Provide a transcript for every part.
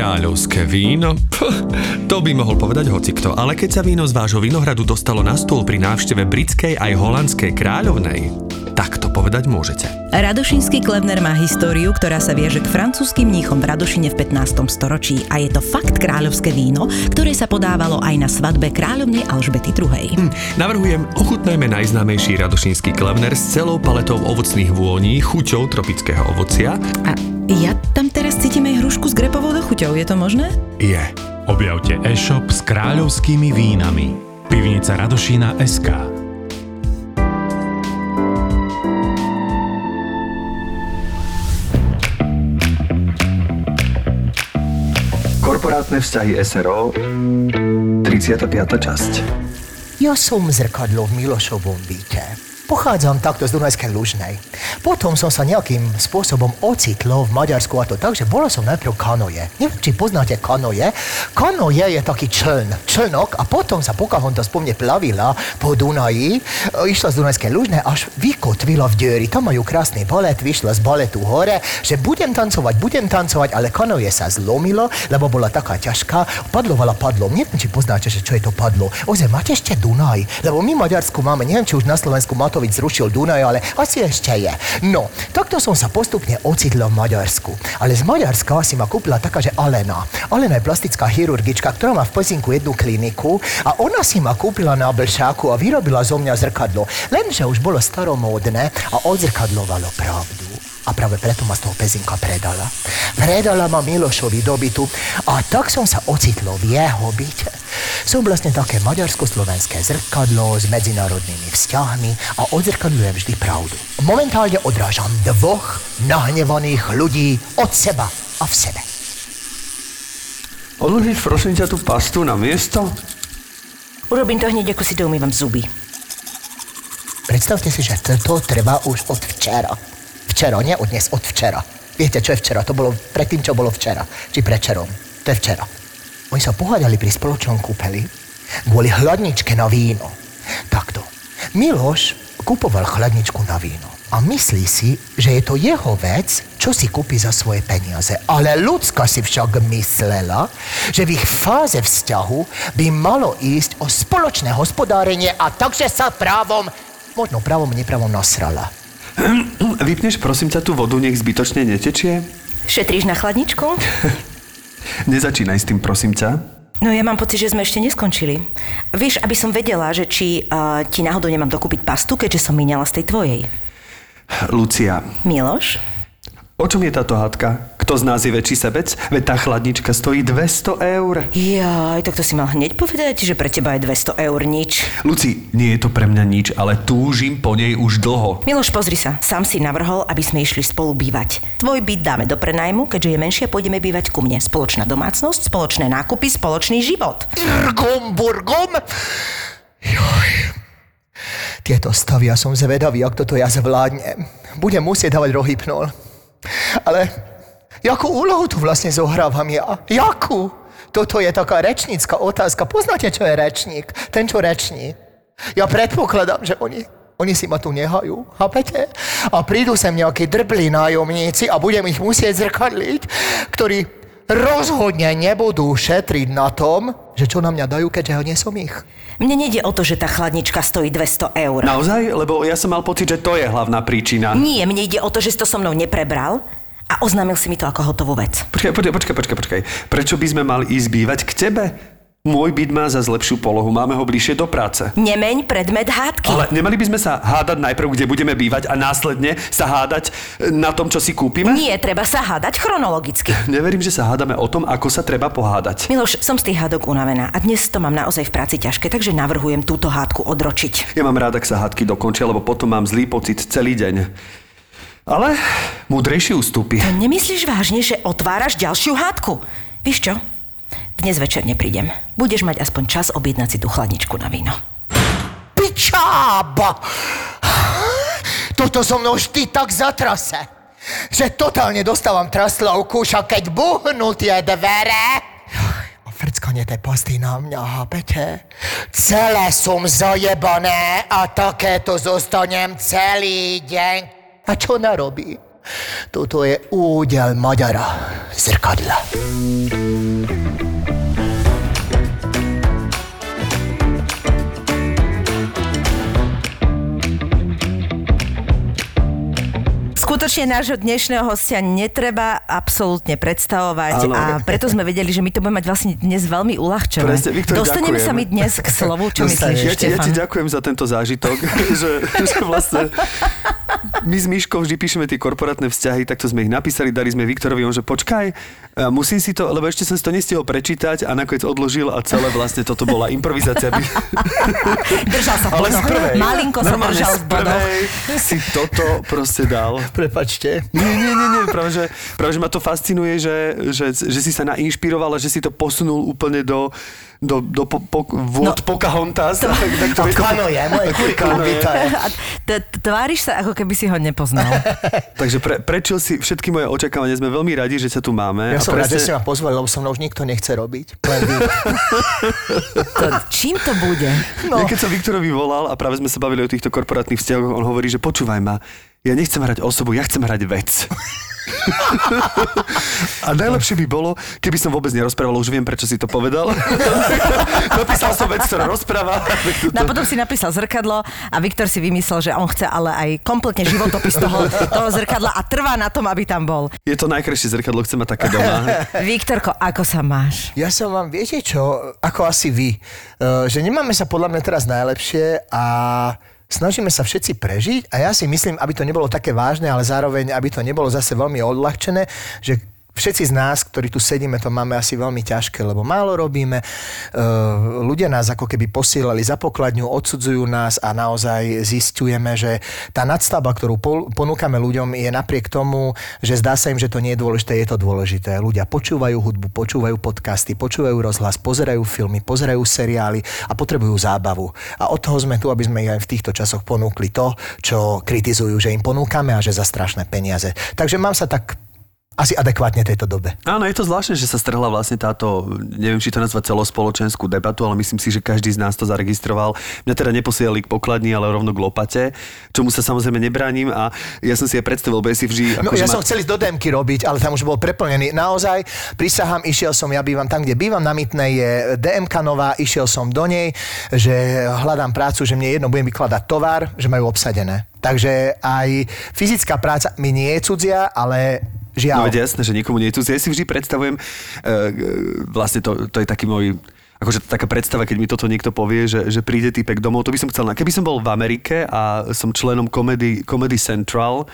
Kráľovské víno? To by mohol povedať hocikto, ale keď sa víno z vášho vinohradu dostalo na stôl pri návšteve britskej aj holandskej kráľovnej, tak to povedať môžete. Radošinský Klevner má históriu, ktorá sa viaže k francúzským mníchom v Radošine v 15. storočí a je to fakt kráľovské víno, ktoré sa podávalo aj na svadbe kráľovnej Alžbety II. Hm, navrhujem, ochutnajme najznámejší Radošinský Klevner s celou paletou ovocných vôní, chuťou tropického ovocia. A ja tam teraz cítim aj hrušku s grepovou dochuťou, je to možné? Je. Objavte e-shop s kráľovskými vínami. Pivnica Radošina SK. Korporátne vzťahy SRO 35. časť Ja som zrkadlo v Milošovom byte. Pochádzam takto z Dunajskej Lužnej. Potom som sa nejakým spôsobom ocitlo v Maďarsku a to tak, že bola som najprv kanoje. Neviem, či poznáte kanoje. Kanoje je taký čln, člnok a potom sa Pocahontas po mne plavila po Dunaji, e, išla z Dunajskej Lužnej až vykotvila v dieri. Tam majú krásny balet, vyšla z baletu hore, že budem tancovať, budem tancovať, ale kanoje sa zlomilo, lebo bola taká ťažká. Padlovala padlo. Neviem, či poznáte, že čo je to padlo. Ozaj, máte ešte Dunaj? Lebo my Maďarsku máme, neviem, či už na Slovensku má to Matovič zrušil Dunaj, ale asi ešte je. No, takto som sa postupne ocitla v Maďarsku. Ale z Maďarska si ma kúpila taká, že Alena. Alena je plastická chirurgička, ktorá má v Pezinku jednu kliniku a ona si ma kúpila na Blšáku a vyrobila zo mňa zrkadlo. Lenže už bolo staromódne a odzrkadlovalo pravdu. Práve preto ma z toho Pezinka predala. Predala ma Milošovi dobytu a tak som sa ocitlo v jeho byte. Som vlastne také maďarsko-slovenské zrkadlo s medzinárodnými vzťahmi a odzrkadľujem vždy pravdu. Momentálne odrážam dvoch nahnevaných ľudí od seba a v sebe. Odložíš prosím ťa tú pastu na miesto? Urobím to hneď, ako si to umývam zuby. Predstavte si, že to trvá už od včera. Včera, nie od dnes, od včera. Viete, čo je včera? To bolo predtým, čo bolo včera. Či prečerom. To je včera. Oni sa pohľadali pri spoločnom kúpeli kvôli hladničke na víno. Takto. Miloš kupoval chladničku na víno a myslí si, že je to jeho vec, čo si kúpi za svoje peniaze. Ale ľudská si však myslela, že v ich fáze vzťahu by malo ísť o spoločné hospodárenie a takže sa právom, možno právom, nepravom nasrala. Vypneš prosím ťa tú vodu, nech zbytočne netečie? Šetríš na chladničku? Nezačínaj s tým, prosím ťa. No ja mám pocit, že sme ešte neskončili. Vieš, aby som vedela, že či uh, ti náhodou nemám dokúpiť pastu, keďže som míňala z tej tvojej. Lucia, Miloš? O čom je táto hádka? Kto z nás je väčší sebec? Veď tá chladnička stojí 200 eur. Jaj, tak to si mal hneď povedať, že pre teba je 200 eur nič. Luci, nie je to pre mňa nič, ale túžim po nej už dlho. Miloš, pozri sa, sám si navrhol, aby sme išli spolu bývať. Tvoj byt dáme do prenajmu, keďže je menšie, pôjdeme bývať ku mne. Spoločná domácnosť, spoločné nákupy, spoločný život. Burgum, burgum! Joj. Tieto stavy, ja som zvedavý, ak toto ja zvládnem. Budem musieť dávať rohypnol. Ale jakú úlohu tu vlastne zohrávam ja? Jakú? Toto je taká rečnícka otázka. Poznáte, čo je rečník? Ten, čo reční. Ja predpokladám, že oni, oni si ma tu nehajú, chápete? A prídu sem nejakí drblí nájomníci a budem ich musieť zrkadliť, ktorí rozhodne nebudú šetriť na tom, že čo na mňa dajú, keďže ja nie som ich. Mne nejde o to, že tá chladnička stojí 200 eur. Naozaj? Lebo ja som mal pocit, že to je hlavná príčina. Nie, mne ide o to, že si to so mnou neprebral a oznámil si mi to ako hotovú vec. Počkaj, počkaj, počkaj, počkaj. Prečo by sme mali ísť bývať k tebe? Môj byt má za lepšiu polohu, máme ho bližšie do práce. Nemeň predmet hádky. Ale nemali by sme sa hádať najprv, kde budeme bývať a následne sa hádať e, na tom, čo si kúpime? Nie, treba sa hádať chronologicky. Neverím, že sa hádame o tom, ako sa treba pohádať. Miloš, som z tých hádok unavená a dnes to mám naozaj v práci ťažké, takže navrhujem túto hádku odročiť. Ja mám rád, ak sa hádky dokončia, lebo potom mám zlý pocit celý deň. Ale múdrejší ústupy. To nemyslíš vážne, že otváraš ďalšiu hádku? Víš čo? Dnes večer neprídem. Budeš mať aspoň čas objednať si tú chladničku na víno. Pičába! Toto so mnou vždy tak zatrase, že totálne dostávam traslovku, však keď buhnú tie dvere... A frckanie tej pasty na mňa, chápete? Celé som zajebané a takéto zostanem celý deň. A čo narobí? Toto je údel Maďara. zrkadla. Skutočne nášho dnešného hostia netreba absolútne predstavovať Áno. a preto sme vedeli, že my to budeme mať vlastne dnes veľmi uľahčené. Presne, Viktor, Dostaneme ďakujem. sa mi dnes k slovu, čo myslíš, Ja ti, ja ti ďakujem za tento zážitok, že, že vlastne my s Myškou vždy píšeme tie korporátne vzťahy, takto sme ich napísali, dali sme Viktorovi, on že počkaj, a musím si to, lebo ešte som si to nestihol prečítať a nakoniec odložil a celé vlastne toto bola improvizácia. Držal sa Ale z prvej, Malinko sa držal z prvej si toto proste dal. Prepačte. Nie, nie, nie, nie. Práve, že, práve, že ma to fascinuje, že, že, že si sa nainšpiroval a že si to posunul úplne do, do, do po, po, vôd no, Pocahontas. To, tak to, A je to, kanoje, moje kurikulum tváriš sa, ako keby si ho nepoznal. takže pre, prečil si všetky moje očakávania. Sme veľmi radi, že sa tu máme. Ja a som rád, presne- že ste ma pozvali, lebo so mnou už nikto nechce robiť. To, čím to bude? No. Ja keď som Viktorovi volal a práve sme sa bavili o týchto korporátnych vzťahoch, on hovorí, že počúvaj ma, ja nechcem hrať osobu, ja chcem hrať vec. a najlepšie by bolo, keby som vôbec nerozprával, už viem, prečo si to povedal. Napísal som vec, ktorá rozpráva. No a potom si napísal zrkadlo a Viktor si vymyslel, že on chce ale aj kompletne životopis toho, toho zrkadla a trvá na tom, aby tam bol. Je to najkrajšie zrkadlo, chcem mať také doma. Viktorko, ako sa máš? Ja som vám, viete čo, ako asi vy, eh, že nemáme sa podľa mňa teraz najlepšie a snažíme sa všetci prežiť a ja si myslím, aby to nebolo také vážne, ale zároveň, aby to nebolo zase veľmi odľahčené, že Všetci z nás, ktorí tu sedíme, to máme asi veľmi ťažké, lebo málo robíme. E, ľudia nás ako keby posielali za pokladňu, odsudzujú nás a naozaj zistujeme, že tá nadstavba, ktorú ponúkame ľuďom, je napriek tomu, že zdá sa im, že to nie je dôležité, je to dôležité. Ľudia počúvajú hudbu, počúvajú podcasty, počúvajú rozhlas, pozerajú filmy, pozerajú seriály a potrebujú zábavu. A od toho sme tu, aby sme aj v týchto časoch ponúkli to, čo kritizujú, že im ponúkame a že za strašné peniaze. Takže mám sa tak asi adekvátne tejto dobe. Áno, je to zvláštne, že sa strhla vlastne táto, neviem, či to nazvať celospoločenskú debatu, ale myslím si, že každý z nás to zaregistroval. Mňa teda neposielali k pokladni, ale rovno k lopate, čomu sa samozrejme nebránim a ja som si aj predstavil, si vždy... No, akože ja ma- som chcel ísť do DMky robiť, ale tam už bol preplnený. Naozaj, prisahám, išiel som, ja bývam tam, kde bývam, na Mytnej je DMK nová, išiel som do nej, že hľadám prácu, že mne jedno budem vykladať tovar, že majú obsadené. Takže aj fyzická práca mi nie je cudzia, ale No žiaľ. veď jasné, že nikomu nie je tu. Ja si vždy predstavujem, e, e, vlastne to, to je taký môj akože taká predstava, keď mi toto niekto povie, že, že príde týpek domov, to by som chcel. Keby som bol v Amerike a som členom Comedy, Comedy Central,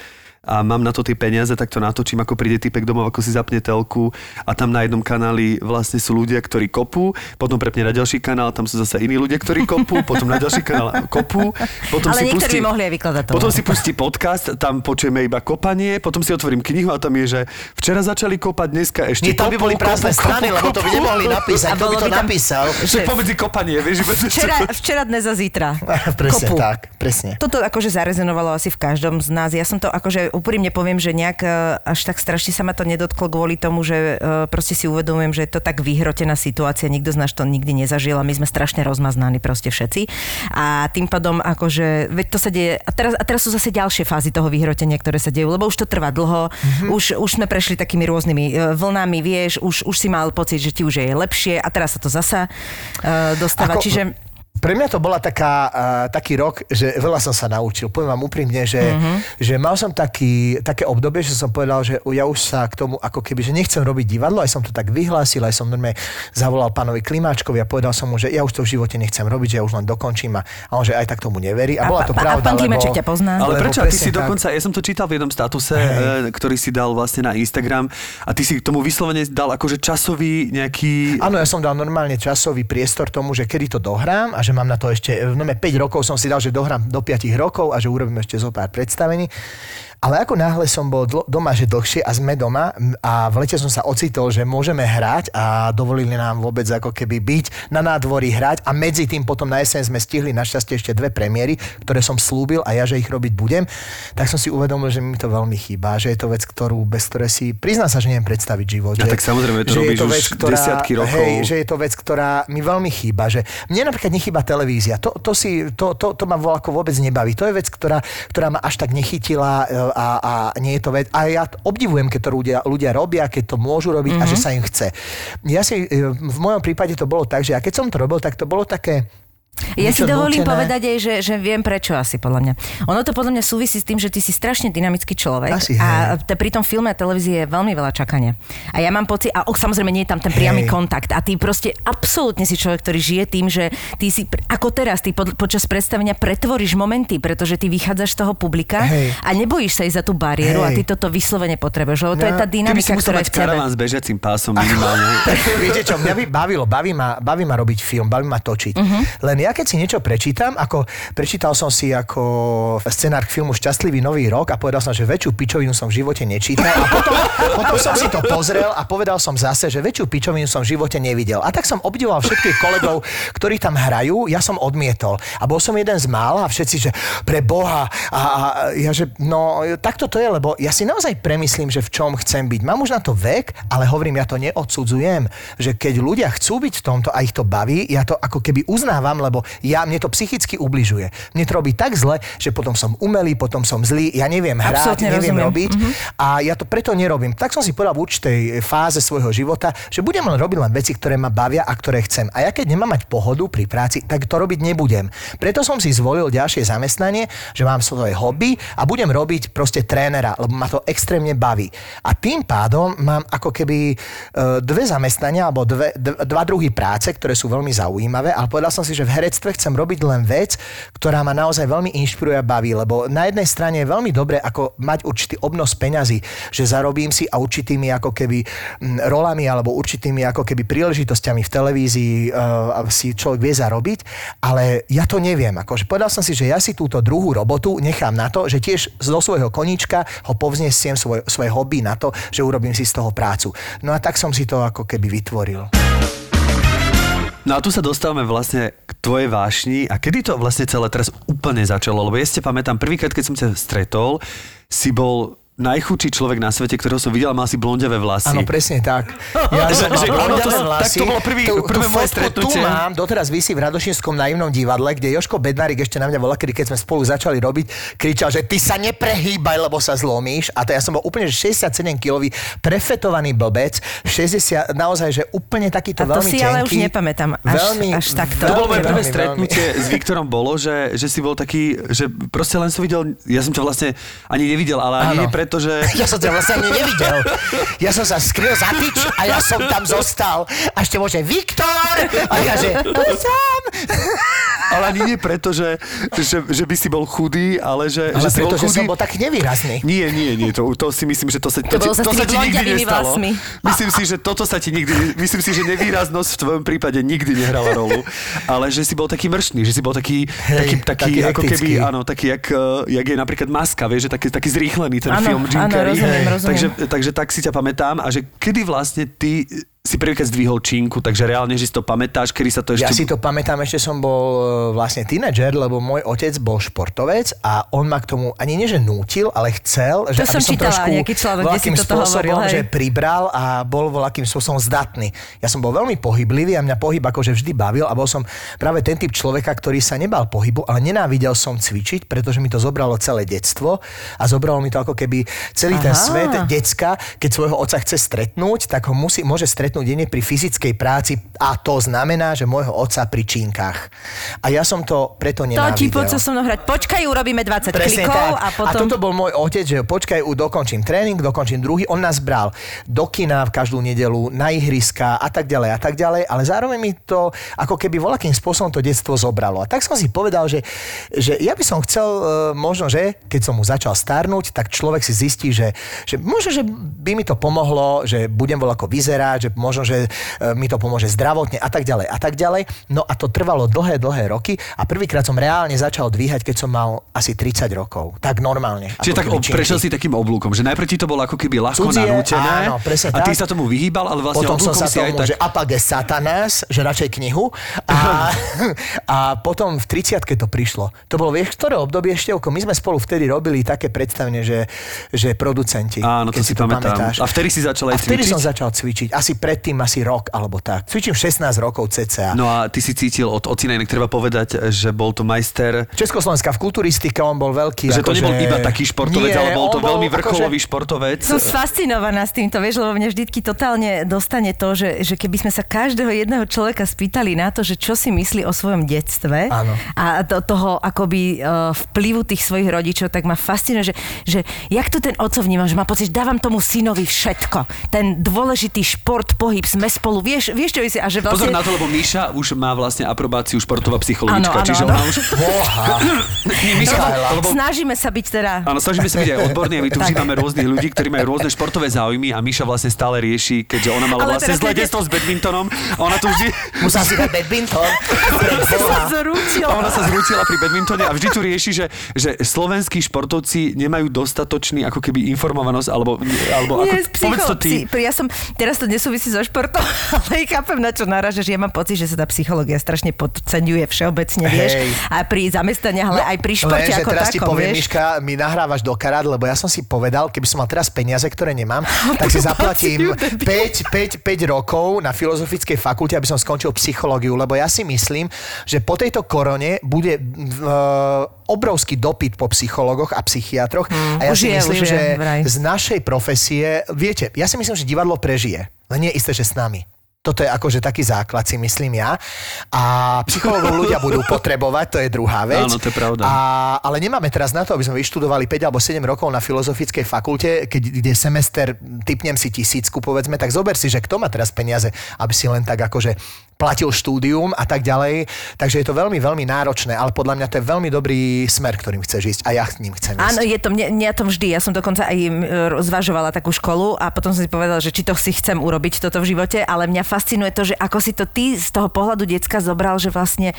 a mám na to tie peniaze, tak to natočím, ako príde typek domov, ako si zapne telku a tam na jednom kanáli vlastne sú ľudia, ktorí kopú, potom prepne na ďalší kanál, tam sú zase iní ľudia, ktorí kopú, potom na ďalší kanál kopú, potom Ale si niektorí pustí, by mohli aj vykladať to. Potom si pustí podcast, tam počujeme iba kopanie, potom si otvorím knihu a tam je, že včera začali kopať, dneska ešte Nie, tam by boli prázdne strany, kopú, lebo to by nemohli napísať. A Kto by to by tam- napísal? Že pomedzi kopanie, vieš, Včera, včera, dnes a zítra. presne Kopu. tak, presne. Toto akože zarezonovalo asi v každom z nás. Ja som to akože úprimne poviem, že nejak e, až tak strašne sa ma to nedotklo kvôli tomu, že e, proste si uvedomujem, že je to tak vyhrotená situácia, nikto z nás to nikdy nezažil a my sme strašne rozmaznaní proste všetci. A tým pádom akože, veď to sa deje, a teraz, a teraz sú zase ďalšie fázy toho vyhrotenia, ktoré sa dejú, lebo už to trvá dlho, mm-hmm. už, už sme prešli takými rôznymi e, vlnami, vieš, už, už si mal pocit, že ti už je lepšie a teraz sa to zasa uh, dostáva. Ako- Čiže Pre mňa to bola taká, uh, taký rok, že veľa som sa naučil. Poviem vám úprimne, že, Mhm. mm-hmm. že mal som taký, také obdobie, že som povedal, že ja už sa k tomu ako keby, že nechcem robiť divadlo, aj som to tak vyhlásil, aj som normálne zavolal pánovi Klimáčkovi a povedal som mu, že ja už to v živote nechcem robiť, že ja už len dokončím a, a on, že aj tak tomu neverí. A, A bola to a pravda, pán lebo... Klimáček ťa pozná? Ale Lebo prečo? A ty si tak. dokonca, ja som to čítal v jednom statuse, e, ktorý si dal vlastne na Instagram a ty si k tomu vyslovene dal akože časový nejaký... Áno, ja som dal normálne časový priestor tomu, že kedy to dohrám a že mám na to ešte, nome 5 rokov som si dal, že dohrám do 5 rokov a že urobím ešte zo pár predstavení. Ale ako náhle som bol dl- doma, že dlhšie a sme doma a v lete som sa ocitol, že môžeme hrať a dovolili nám vôbec ako keby byť na nádvorí hrať a medzi tým potom na jeseň sme stihli našťastie ešte dve premiéry, ktoré som slúbil a ja, že ich robiť budem, tak som si uvedomil, že mi to veľmi chýba, že je to vec, ktorú, bez ktorej si, priznám sa, že neviem predstaviť život. A že, tak samozrejme, to že je robíš to už vec, ktorá, desiatky rokov. Hej, že je to vec, ktorá mi veľmi chýba. Že mne napríklad nechýba televízia. To, to, si, to, to, to ma ako vôbec nebaví. To je vec, ktorá, ktorá ma až tak nechytila. A, a nie je to vec. A ja obdivujem, keď to ľudia, ľudia robia, keď to môžu robiť mm-hmm. a že sa im chce. Ja si, e, v mojom prípade to bolo tak, že ja keď som to robil, tak to bolo také ja si dovolím nútené. povedať aj, že, že viem prečo asi podľa mňa. Ono to podľa mňa súvisí s tým, že ty si strašne dynamický človek Asi, a te, pri tom filme a televízii je veľmi veľa čakania. A ja mám pocit, a ok, samozrejme nie je tam ten priamy Hej. kontakt a ty proste absolútne si človek, ktorý žije tým, že ty si, ako teraz, ty pod, počas predstavenia pretvoríš momenty, pretože ty vychádzaš z toho publika Hej. a nebojíš sa ísť za tú bariéru a Hej. ty toto vyslovene potrebuješ, lebo to No, je tá Ty by si dynamika, ktorá je v tebe. s bežiacím pásom minimálne. Viete čo, mňa by bavilo, baví ma, baví ma robiť film, baví ma točiť. Mhm. Len ja keď si niečo prečítam, ako prečítal som si ako scenár k filmu Šťastlivý nový rok a povedal som, že väčšiu pičovinu som v živote nečítal a potom, potom som si to pozrel a povedal som zase, že väčšiu pičovinu som v živote nevidel. A tak som obdivoval všetkých kolegov, ktorí tam hrajú, ja som odmietol. A bol som jeden z mála a všetci, že pre Boha. A, a ja, že no, takto to je, lebo ja si naozaj premyslím, že v čom chcem byť. Mám už na to vek, ale hovorím, ja to neodsudzujem, že keď ľudia chcú byť v tomto a ich to baví, ja to ako keby uznávam, lebo ja, mne to psychicky ubližuje. Mne to robí tak zle, že potom som umelý, potom som zlý, ja neviem hrať, Absolútne neviem rozumiem. robiť a ja to preto nerobím. Tak som si povedal v určitej fáze svojho života, že budem len robiť len veci, ktoré ma bavia a ktoré chcem. A ja keď nemám mať pohodu pri práci, tak to robiť nebudem. Preto som si zvolil ďalšie zamestnanie, že mám svoje hobby a budem robiť proste trénera, lebo ma to extrémne baví. A tým pádom mám ako keby e, dve zamestnania alebo dve, dva druhy práce, ktoré sú veľmi zaujímavé, ale povedal som si, že v herectve chcem robiť len vec, ktorá ma naozaj veľmi inšpiruje a baví, lebo na jednej strane je veľmi dobre ako mať určitý obnos peňazí, že zarobím si a určitými ako keby mm, rolami alebo určitými ako keby príležitosťami v televízii uh, si človek vie zarobiť, ale ja to neviem. Akože povedal som si, že ja si túto druhú robotu nechám na to, že tiež zo svojho koníčka ho povznesiem svoj, svoje hobby na to, že urobím si z toho prácu. No a tak som si to ako keby vytvoril. No a tu sa dostávame vlastne k tvojej vášni. A kedy to vlastne celé teraz úplne začalo? Lebo ja si pamätám, prvýkrát, keď som ťa stretol, si bol najchudší človek na svete, ktorého som videl a mal si blondiavé vlasy. Áno, presne tak. Ja Že- že ono to- blondiavé tak vlasy. to bolo prvý- Tú- prvé moje stretnutie. Tu mám, doteraz vysí v Radošinskom naivnom divadle, kde Joško Bednárik ešte na mňa volá, kedy keď sme spolu začali robiť, kričal, že ty sa neprehýbaj, lebo sa zlomíš. A to ja som bol úplne že 67 kilový, prefetovaný blbec, 60, naozaj, že úplne takýto A to veľmi si ale už tenký. nepamätám až- až takto. To bolo moje veľmi, prvé veľmi, stretnutie s Viktorom bolo, že, že si bol taký, že proste len som videl, ja som ťa vlastne ani nevidel, ale ani Áno. nie preto, že... Ja som ťa vlastne ani nevidel. Ja som sa skryl za tyč a ja som tam zostal. A ešte môže Viktor! A ja že, sám. Ale ani nie preto, že, že, že by si bol chudý, ale že, Ale že si bol preto, že chudý. som bol tak nevýrazný. Nie, nie, nie, to, to si myslím, že to sa, to, ti- to tými sa ti nikdy nestalo. vlasmi. Myslím si, že toto sa ti nikdy, myslím si, že nevýraznosť v tvojom prípade nikdy nehrala rolu, ale že si bol taký mršný, že si bol taký, Hej, taký, taký, taký ako keby, áno, taký, jak, eh, jak je napríklad Maska, vieš, že taký, taký zrýchlený ten Áno, film Jim Carrey. rozumiem, rozumiem. Takže, takže tak si ťa pamätám a že kedy vlastne ty si prvýkrát zdvihol činku, takže reálne, že si to pamätáš, kedy sa to ešte... Ja si to pamätám, ešte som bol e, vlastne tínedžer, lebo môj otec bol športovec a on ma k tomu ani nie, že nútil, ale chcel, že To som aby som čítala, trošku nejaký článok, kde si voľakým toto spôsobom, hovoril, hej. že pribral a bol voľakým spôsobom zdatný. Ja som bol veľmi pohyblivý a mňa pohyb akože vždy bavil a bol som práve ten typ človeka, ktorý sa nebal pohybu, ale nenávidel som cvičiť, pretože mi to zobralo celé detstvo a zobralo mi to ako keby celý ten Aha. svet decka, keď svojho otca chce stretnúť, tak ho musí, môže stretnúť jedine pri fyzickej práci a to znamená, že môjho otca pri činkách. A ja som to preto To nenávidel. ti poď so mnou hrať. Počkaj, urobíme 20 Presne klikov tak. a potom... a toto bol môj otec, že počkaj, dokončím tréning, dokončím druhý. On nás bral do kina v každú nedelu, na ihriska a tak ďalej a tak ďalej, ale zároveň mi to ako keby voľakým spôsobom to detstvo zobralo. A tak som si povedal, že, že ja by som chcel e, možno, že keď som mu začal starnúť, tak človek si zistí, že, že možno, že by mi to pomohlo, že budem voľako vyzerať, že možno, že e, mi to pomôže zdravotne a tak ďalej a tak ďalej. No a to trvalo dlhé, dlhé roky a prvýkrát som reálne začal dvíhať, keď som mal asi 30 rokov. Tak normálne. Čiže tak činky. prešiel si takým oblúkom, že najprv ti to bolo ako keby ľahko Cudzie, nanútené áno, presne a ty tak. sa tomu vyhýbal, ale vlastne Potom som sa si aj tomu, tak... že apage satanás, že radšej knihu. A, a potom v 30 to prišlo. To bolo, vieš, ktoré obdobie Števko? My sme spolu vtedy robili také predstavenie, že, že producenti. Áno, to keď si pamätám. pamätáš. A vtedy si začal aj A vtedy cvičiť? som začal cvičiť. Asi pred predtým asi rok alebo tak. Cvičím 16 rokov cca. No a ty si cítil od ocina, inak treba povedať, že bol to majster Československá v kulturistike, on bol veľký. že to akože... nebol iba taký športovec, Nie, ale bol to bol veľmi akože- vrcholový športovec. Som fascinovaná s týmto, vieš, lebo mňa vždycky totálne dostane to, že, že keby sme sa každého jedného človeka spýtali na to, že čo si myslí o svojom detstve Áno. a do toho akoby uh, vplyvu tých svojich rodičov, tak ma fascinuje, že, že jak to ten oco vníma, že má pocit, že dávam tomu synovi všetko. Ten dôležitý šport, pohyb, sme spolu, vieš, vieš čo si, a že Pozor vlastne... na to, lebo Míša už má vlastne aprobáciu športová psychologička, áno, čiže áno. ona už... Boha. Nie, Míša, lebo... Snažíme sa byť teda... Áno, snažíme sa byť aj odborní a my tu vždy máme rôznych ľudí, ktorí majú rôzne športové záujmy a Míša vlastne stále rieši, keďže ona mala Ale vlastne teraz zlé detstvo s badmintonom a ona tu vždy... Musel si dať badminton. A ona sa zrútila pri badmintone a vždy tu rieši, že, že slovenskí športovci nemajú dostatočný ako keby informovanosť, alebo, alebo Nie, ako, povedz to ty. ja som, teraz to nesúvisí so športom, ale chápem, na čo narážaš. Ja mám pocit, že sa tá psychológia strašne podceňuje všeobecne, vieš. Hej. A pri zamestnaniach, ale aj pri športe Lenže ako teraz ti takom, poviem, vieš. Miška, mi nahrávaš do karát, lebo ja som si povedal, keby som mal teraz peniaze, ktoré nemám, tak si zaplatím 5, 5, 5 rokov na filozofickej fakulte, aby som skončil psychológiu, lebo ja si myslím, že po tejto korone bude uh, obrovský dopyt po psychologoch a psychiatroch Mm, a ja si je, myslím, je, že vraj. z našej profesie, viete, ja si myslím, že divadlo prežije, len nie je isté, že s nami. Toto je akože taký základ, si myslím ja. A psychológov ľudia budú potrebovať, to je druhá vec. Áno, to je pravda. A, ale nemáme teraz na to, aby sme vyštudovali 5 alebo 7 rokov na filozofickej fakulte, keď kde semester, typnem si tisícku, povedzme, tak zober si, že kto má teraz peniaze, aby si len tak akože platil štúdium a tak ďalej. Takže je to veľmi, veľmi náročné, ale podľa mňa to je veľmi dobrý smer, ktorým chceš ísť a ja s ním chcem ísť. Áno, je to, mne, mňa to vždy. Ja som dokonca aj zvažovala takú školu a potom som si povedala, že či to si chcem urobiť toto v živote, ale mňa fascinuje to, že ako si to ty z toho pohľadu decka zobral, že vlastne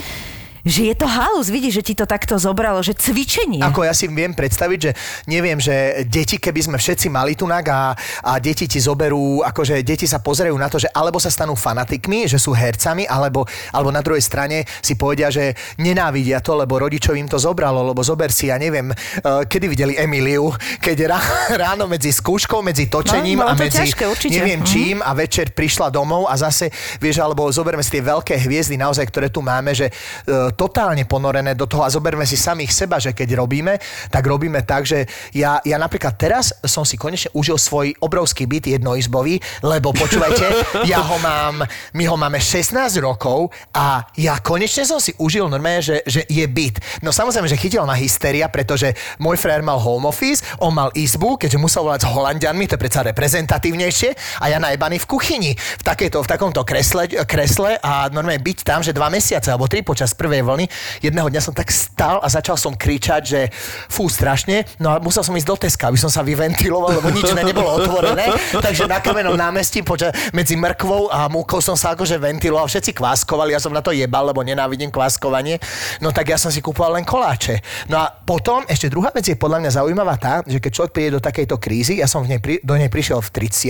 že je to halus, vidíš, že ti to takto zobralo, že cvičenie. Ako ja si viem predstaviť, že neviem, že deti, keby sme všetci mali tunak a, a deti ti zoberú, akože deti sa pozerajú na to, že alebo sa stanú fanatikmi, že sú hercami, alebo, alebo na druhej strane si povedia, že nenávidia to, lebo rodičov im to zobralo, lebo zober si, ja neviem, uh, kedy videli Emiliu, keď rá, ráno medzi skúškou, medzi točením No, a bolo to medzi ťažké, určite. neviem Mhm. čím a večer prišla domov a zase, vieš, alebo zoberme si tie veľké hviezdy naozaj, ktoré tu máme, že uh, totálne ponorené do toho a zoberme si samých seba, že keď robíme, tak robíme tak, že ja, ja napríklad teraz som si konečne užil svoj obrovský byt jednoizbový, lebo počúvajte, ja ho mám, my ho máme 16 rokov a ja konečne som si užil normálne, že, že je byt. No samozrejme, že chytil ma hysteria, pretože môj frajer mal home office, on mal izbu, keďže musel volať s Holandianmi, to je predsa reprezentatívnejšie a ja najebaný v kuchyni, v, takéto, v takomto kresle, kresle a normálne byť tam, že dva mesiace alebo tri počas prvej vlny jedného dňa som tak stal a začal som kričať, že fú, strašne. No a musel som ísť do Teska, aby som sa vyventiloval, lebo nič iné nebolo otvorené. Takže na kamenom námestí poča- medzi mrkvou a múkou som sa akože ventiloval. Všetci kváskovali, ja som na to jebal, lebo nenávidím kváskovanie. No tak ja som si kúpoval len koláče. No a potom ešte druhá vec je podľa mňa zaujímavá tá, že keď človek príde do takejto krízy, ja som v nej do nej prišiel v 30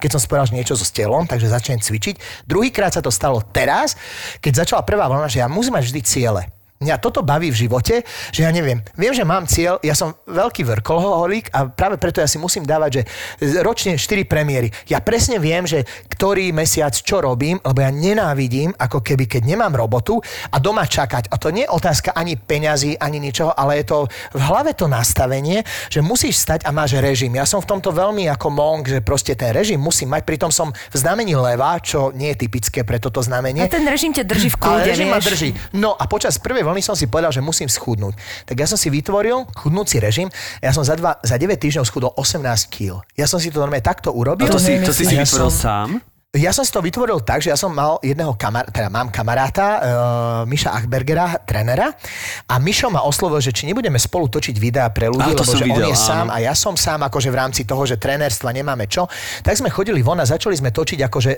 keď som spovedal, že niečo so telom, takže začnem cvičiť. Druhýkrát sa to stalo teraz, keď začala prvá vlna, že ja musím mať vždy ciele. Mňa toto baví v živote, že ja neviem, viem, že mám cieľ, ja som veľký vrkolholik a práve preto ja si musím dávať, že ročne 4 premiéry. Ja presne viem, že ktorý mesiac čo robím, lebo ja nenávidím, ako keby keď nemám robotu a doma čakať. A to nie je otázka ani peňazí, ani ničoho, ale je to v hlave to nastavenie, že musíš stať a máš režim. Ja som v tomto veľmi ako monk, že proste ten režim musím mať, pritom som v znamení leva, čo nie je typické pre toto znamenie. A ten režim ťa drží v Ale kľude, režim ma drží. No a počas prvej vlny som si povedal, že musím schudnúť. Tak ja som si vytvoril chudnúci režim. Ja som za, dva, za 9 týždňov schudol 18 kg. Ja som si to normálne takto urobil. A to si, to si si Ja vytvoril som- sám? Ja som si to vytvoril tak, že ja som mal jedného kamarát, teda mám kamaráta, uh, Miša Achbergera, trénera, a Mišo ma oslovil, že či nebudeme spolu točiť videá pre ľudí, lebo že videl, on je áno. sám a ja som sám, akože v rámci toho, že trénerstva nemáme čo. Tak sme chodili von a začali sme točiť akože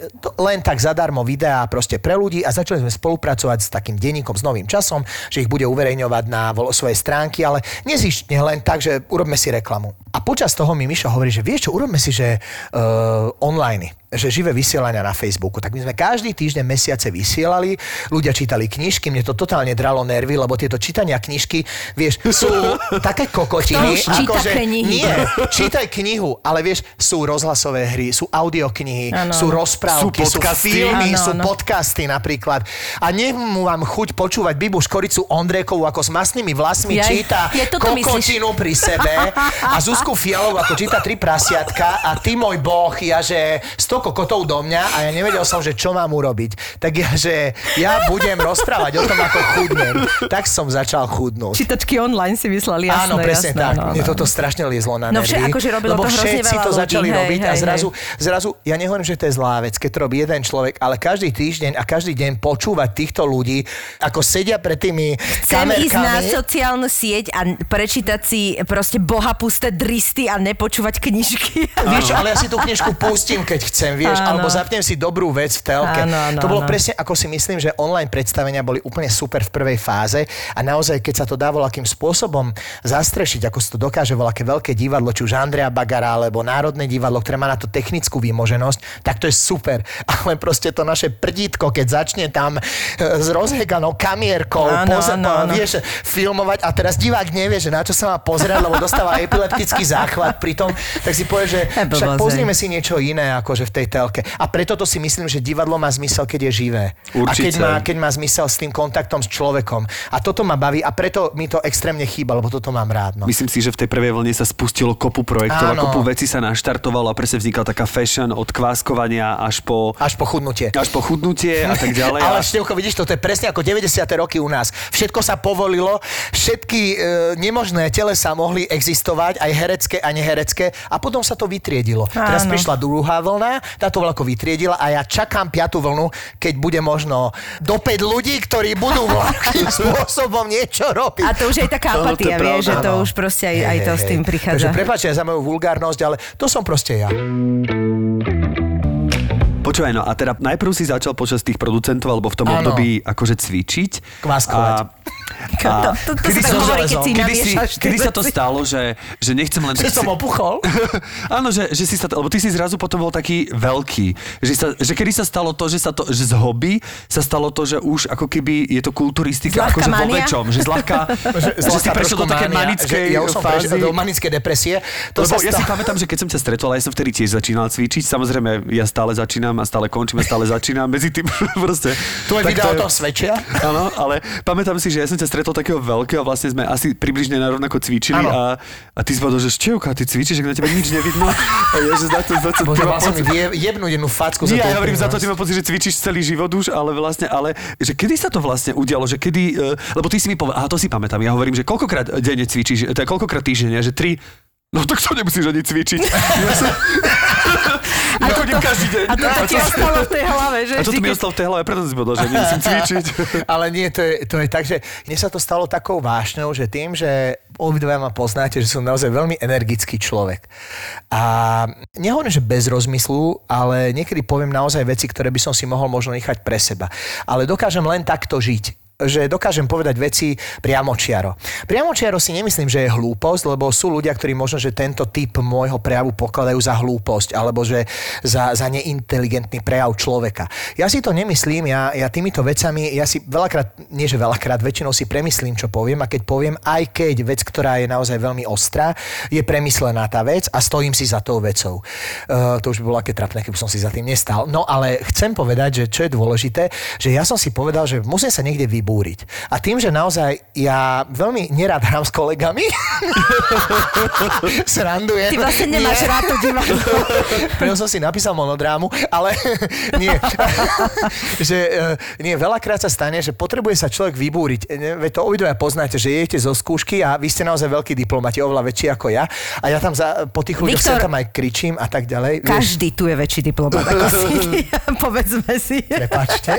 len tak zadarmo videá proste pre ľudí a začali sme spolupracovať s takým denníkom s novým časom, že ich bude uverejňovať na vo- svojej stránky, ale nezištne len tak, že urobme si reklamu. A počas toho mi Mišo hovorí, že vieš čo, urobme si, že uh, online. Že živé vysielania na Facebooku. Tak my sme každý týždeň mesiace vysielali, ľudia čítali knižky, mne to totálne dralo nervy, lebo tieto čítania knižky, vieš, sú také kokotiny. Kto už číta že, knihy? Nie, čítaj knihu, ale vieš, sú rozhlasové hry, sú audioknihy, Áno, sú rozprávky, Sú sú, podcasty? filmy, Áno, sú podcasty napríklad. A nemú vám chuť počúvať Bibu Škoricu Ondrejkovú, ako s masnými vlasmi Jaj, číta je, toto myslíš? kokotinu pri sebe a Zuzku Fialovú, ako číta tri prasiatka a ty môj boh, ja že 100 kokotov do mňa a ja nevedel som, že čo mám urobiť. Tak ja, že ja budem rozprávať o tom, ako chudnem. Tak som začal chudnúť. Čítačky online si vyslali, jasné, Áno, presne jasné, tak. áno, Mne toto strašne liezlo na No nervy. vše- akože robilo lebo to všetci to ľudí, začali hej, robiť a hej, zrazu, zrazu, ja nehovorím, že to je zlá vec, keď to robí jeden človek, ale každý týždeň a každý deň počúvať týchto ľudí, ako sedia pred tými Chcem ísť na sociálnu sieť a prečítať si proste bohapusté dristy a nepočúvať knižky. Čo, ale ja si tú knižku pustím, keď chcem, vieš, Áno. alebo zapnem si dobrú vec v telke. Áno, áno, to bolo áno. presne ako si myslím, že online predstavenia boli úplne super v prvej fáze a naozaj, keď sa to dá voľakým spôsobom zastrešiť, ako sa to dokáže voľaké veľké divadlo, či už Andrea Bagara, alebo Národné divadlo, ktoré má na to technickú výmoženosť, tak to je super. Ale proste to naše prdítko, keď začne tam e, s rozheganou kamierkou Áno, poze- áno, áno. vieš, filmovať a teraz divák nevie, že na čo sa má pozerať, lebo dostáva epileptický záchvat pri tom, tak si povie, že však pozrieme si niečo iné akože v tej telke. A preto to si myslím, že divadlo má zmysel, keď je živé. A keď Určite. má, keď má zmysel s tým kontaktom s človekom. A toto ma baví a preto mi to extrémne chýba, lebo toto mám rád. No. Myslím si, že v tej prvej vlne sa spustilo kopu projektov a Áno. kopu vecí sa naštartovalo a presne vznikla taká fashion od kváskovania až po, Až po chudnutie. až po chudnutie a tak ďalej. Ale A- Števko, vidíš, to je presne ako 90. roky u nás. Všetko sa povolilo, všetky e, nemožné telesa mohli existovať, aj herecké a neherecké, a potom sa to vytriedilo. Teraz Áno. prišla druhá vlna, táto vlako vytriedila a ja čakám piatú vlnu, keď bude možno do 5 ľudí, ktorí budú nejakým spôsobom niečo robiť. A to už je taká apatia, vie, pravda, že to áno. už proste aj, aj to s tým prichádza. Takže prepáčte za moju vulgárnosť, ale to som proste ja. Počúvaj, no a teda najprv si začal počas tých producentov alebo v tom Áno. období akože cvičiť. Kváskovať. A, To, to, to kedy sa hovorí, keď si kedy, si, kedy sa to stalo, že, že nechcem len Že tak... som opuchol? Áno, že, že si sa, lebo ty si zrazu potom bol taký veľký. Že, sa, že kedy sa stalo to, že sa to, že z hobby sa stalo to, že už ako keby je to kulturistika, Zľahka akože vo mania? väčšom, že zľahka, že, že si prešiel do také manickej že ja už som fázy. do manickej depresie. To Lebo sa ja si pamätám, že keď som ťa stretol, a ja som vtedy tiež začínal cvičiť, samozrejme ja stále začínam a stále končím a stále začínam, medzi tým proste. Tvoje videá o je- tom svedčia? Áno, ale pamätám si, že ja som ťa stretol takého veľkého, vlastne sme asi približne na rovnako cvičili a, a ty si povedal, že Števka, ty cvičíš, ak na tebe nič nevidno. A ja, že za to, za to, Bože, mal som vie- jebnúť jednu facku nie, za ja hovorím za to, ty mám pocit, že cvičíš celý život už, ale vlastne, ale že kedy sa to vlastne udialo, že kedy, uh, lebo ty si mi povedal, aha, to si pamätám, ja hovorím, že koľkokrát denne cvičíš, teda koľkokrát týždenne, že tri, no tak to nemusíš ani cvičiť. Ja som, A ja chodím každý deň. A toto ti ostalo v tej hlave, že A toto mi ostalo v tej hlave, preto si povedal, že nemusím cvičiť. Ale nie, to je, to je tak, že mne sa to stalo takou vášňou, že tým, že obidvaja ma poznáte, že som naozaj veľmi energický človek. A nehovorím, že bez rozmyslu, ale niekedy poviem naozaj veci, ktoré by som si mohol možno nechať pre seba. Ale dokážem len takto žiť že dokážem povedať veci priamočiaro. Priamočiaro si nemyslím, že je hlúposť, lebo sú ľudia, ktorí možno, že tento typ môjho prejavu pokladajú za hlúposť alebo že za, za neinteligentný prejav človeka. Ja si to nemyslím, ja, ja týmito vecami, ja si veľakrát, nie že veľakrát, väčšinou si premyslím, čo poviem a keď poviem, aj keď vec, ktorá je naozaj veľmi ostrá, je premyslená tá vec a stojím si za tou vecou. Uh, to už by bolo aké trapné, keby som si za tým nestal. No ale chcem povedať, že čo je dôležité, že ja som si povedal, že musím sa niekde vybúriť. A tým, že naozaj ja veľmi nerád hrám s kolegami, srandujem. Ty vlastne nemáš Nie. rád to divadlo. Preto som si napísal monodrámu, ale nie. že eh, nie, veľakrát sa stane, že potrebuje sa človek vybúriť. Ne, Veď to obidvaja poznáte, že jedete zo skúšky a vy ste naozaj veľkí diplomati, oveľa väčší ako ja. A ja tam za, po tých ľuďoch Viktor, tam aj kričím a tak ďalej. Vieš, Každý tu je väčší diplomat ako si. Povedzme si. Prepačte.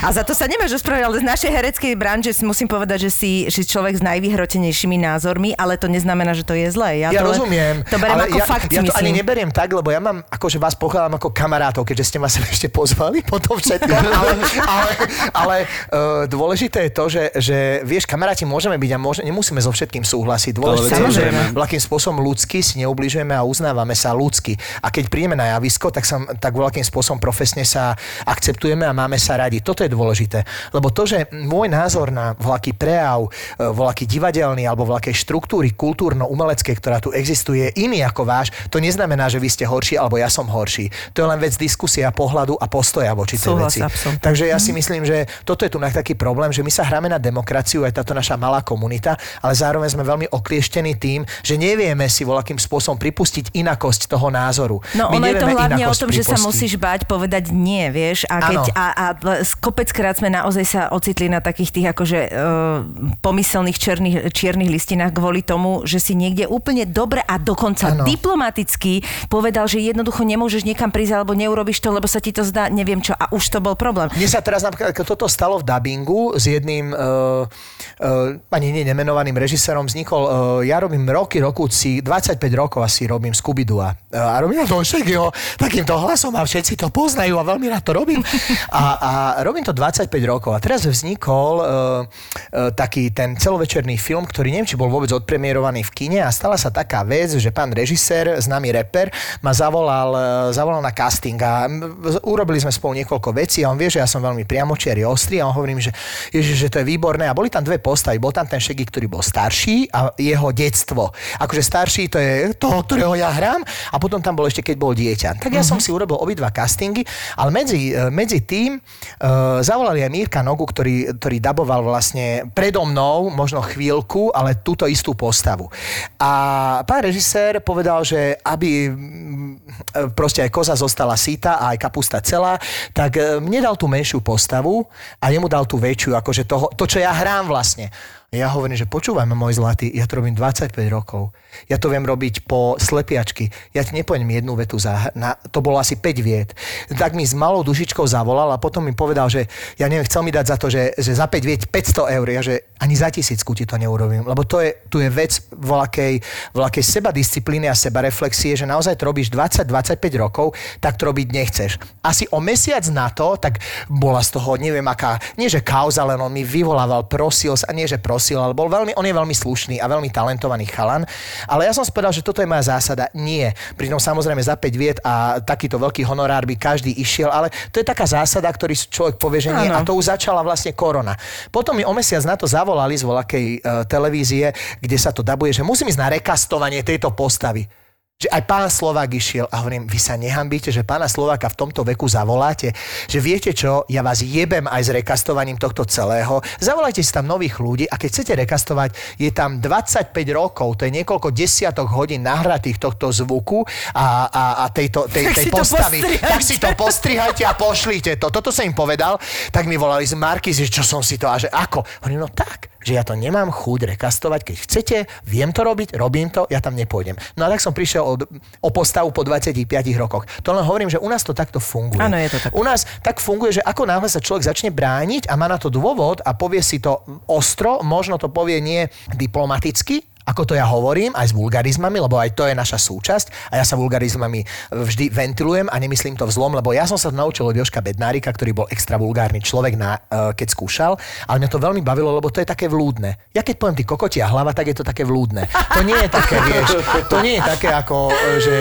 A za to sa nemáš ospravedlniť, ale z našej hereckej branže si musím povedať, že si, že človek s najvyhrotenejšími názormi, ale to neznamená, že to je zlé. Ja, ja to rozumiem. To beriem ale ako ja, fakt, ja to myslím. ani neberiem tak, lebo ja mám, akože vás pokladám ako kamarátov, keďže ste ma sem ešte pozvali po tom všetkom, ale, ale, ale uh, dôležité je to, že, že vieš, kamaráti môžeme byť a môže, nemusíme so všetkým súhlasiť. Dôležité je, že veľkým spôsobom ľudsky si neubližujeme a uznávame sa ľudsky. A keď prídeme na javisko, tak, sa, tak veľkým spôsobom profesne sa akceptujeme a máme sa radi. Toto je dôležité. Lebo to, že môj názor na voľaký prejav, e, voľaký divadelný alebo voľakej štruktúry kultúrno-umeleckej, ktorá tu existuje, je iný ako váš, to neznamená, že vy ste horší alebo ja som horší. To je len vec diskusia, pohľadu a postoja voči tej veci. absolútne. Takže ja si myslím, že toto je tu na taký problém, že my sa hráme na demokraciu, aj táto naša malá komunita, ale zároveň sme veľmi okliešťení tým, že nevieme si voľakým spôsobom pripustiť inakosť toho názoru. No My ono je to hlavne o tom, že sa pripustiť. musíš bať povedať nie, vieš. A, keď, a, a kopeckrát sme naozaj sa ocitli na takých tých akože uh, pomyselných černých, čiernych listinách kvôli tomu, že si niekde úplne dobre a dokonca Áno. diplomaticky povedal, že jednoducho nemôžeš niekam prísť alebo neurobiš to, lebo sa ti to zdá, neviem čo. A už to bol problém. Mne sa teraz napríklad, toto stalo v dubbingu s jedným uh, uh, ani nie nemenovaným režisérom, vznikol, uh, ja robím roky, rokúci, 25 rokov asi robím Scooby-Doo a, a robím to všetkého takýmto hlasom a všetci to poznajú a veľmi rád to robím. A, a robím to 25 rokov a teraz vznikol uh, uh, taký ten celovečerný film, ktorý neviem, či bol vôbec odpremierovaný v kine a stala sa taká vec, že pán režisér, známy reper, ma zavolal, uh, zavolal na casting a urobili sme spolu niekoľko vecí a on vie, že ja som veľmi priamočiary, ostrý a on hovorím, že, ježiš, že to je výborné a boli tam dve postavy. Bol tam ten Šegi, ktorý bol starší a jeho detstvo. Akože starší to je toho, ktorého ja hrám a potom tam bol ešte, keď bol dieťa. Tak ja som si urobil obidva castingy, ale medzi, e, medzi tým uh, zavolali aj Mírka Nogu, ktorý, ktorý daboval vlastne predo mnou, možno chvíľku, ale túto istú postavu. A pán režisér povedal, že aby mm, proste aj koza zostala síta a aj kapusta celá, tak mne dal tú menšiu postavu a jemu dal tú väčšiu, akože toho, to, čo ja hrám vlastne. Ja hovorím, že počúvaj ma, môj zlatý, ja to robím 25 rokov. Ja to viem robiť po slepiačky. Ja ti nepoviem jednu vetu za... Na, to bolo asi 5 viet. Tak mi s malou dušičkou zavolal a potom mi povedal, že ja neviem, chcel mi dať za to, že, že za 5 viet 500 eur. Ja, že ani za tisícku ti to neurobím. Lebo to je, tu je vec voľakej, voľakej sebadisciplíny a sebareflexie, že naozaj to robíš 20-25 rokov, tak to robiť nechceš. Asi o mesiac na to, tak bola z toho, neviem aká, nie že kauza, len on mi vyvolával, prosil sa, nie že prosil, ale bol veľmi, on je veľmi slušný a veľmi talentovaný chalan. Ale ja som spovedal, že toto je moja zásada. Nie. Pritom samozrejme za 5 viet a takýto veľký honorár by každý išiel, ale to je taká zásada, ktorý si človek povie, že nie. Áno. A to už začala vlastne korona. Potom mi o mesiac na to zavolali z voľakej uh, televízie, kde sa to dabuje, že musím ísť na rekastovanie tejto postavy. Že aj pán Slovák išiel a hovorím, vy sa nehambíte, že pána Slováka v tomto veku zavoláte, že viete čo, ja vás jebem aj s rekastovaním tohto celého, zavolajte si tam nových ľudí a keď chcete rekastovať, je tam 25 rokov, to je niekoľko desiatok hodín nahratých tohto zvuku a, a, a tejto, tej, Tak tej to postavy. Tak si to postrihajte a pošlite to. Toto som im povedal, tak mi volali z Marky, že čo som si to a že ako. Hovorím, no tak, že ja to nemám chuť rekastovať, keď chcete, viem to robiť, robím to, ja tam nepôjdem. No a tak som prišiel od, o postavu po 25 rokoch. To len hovorím, že u nás to takto funguje. Áno, je to tak. U nás tak funguje, že ako náhle sa človek začne brániť a má na to dôvod a povie si to ostro, možno to povie nie diplomaticky, ako to ja hovorím, aj s vulgarizmami, lebo aj to je naša súčasť a ja sa vulgarizmami vždy ventilujem a nemyslím to vzlom, lebo ja som sa naučil od Joška Bednárika, ktorý bol extra vulgárny človek, na, eh, keď skúšal, ale mňa to veľmi bavilo, lebo to je také vlúdne. Ja keď poviem ty kokotia hlava, tak je to také vlúdne. To nie je také, vieš, to nie je také ako, eh, že,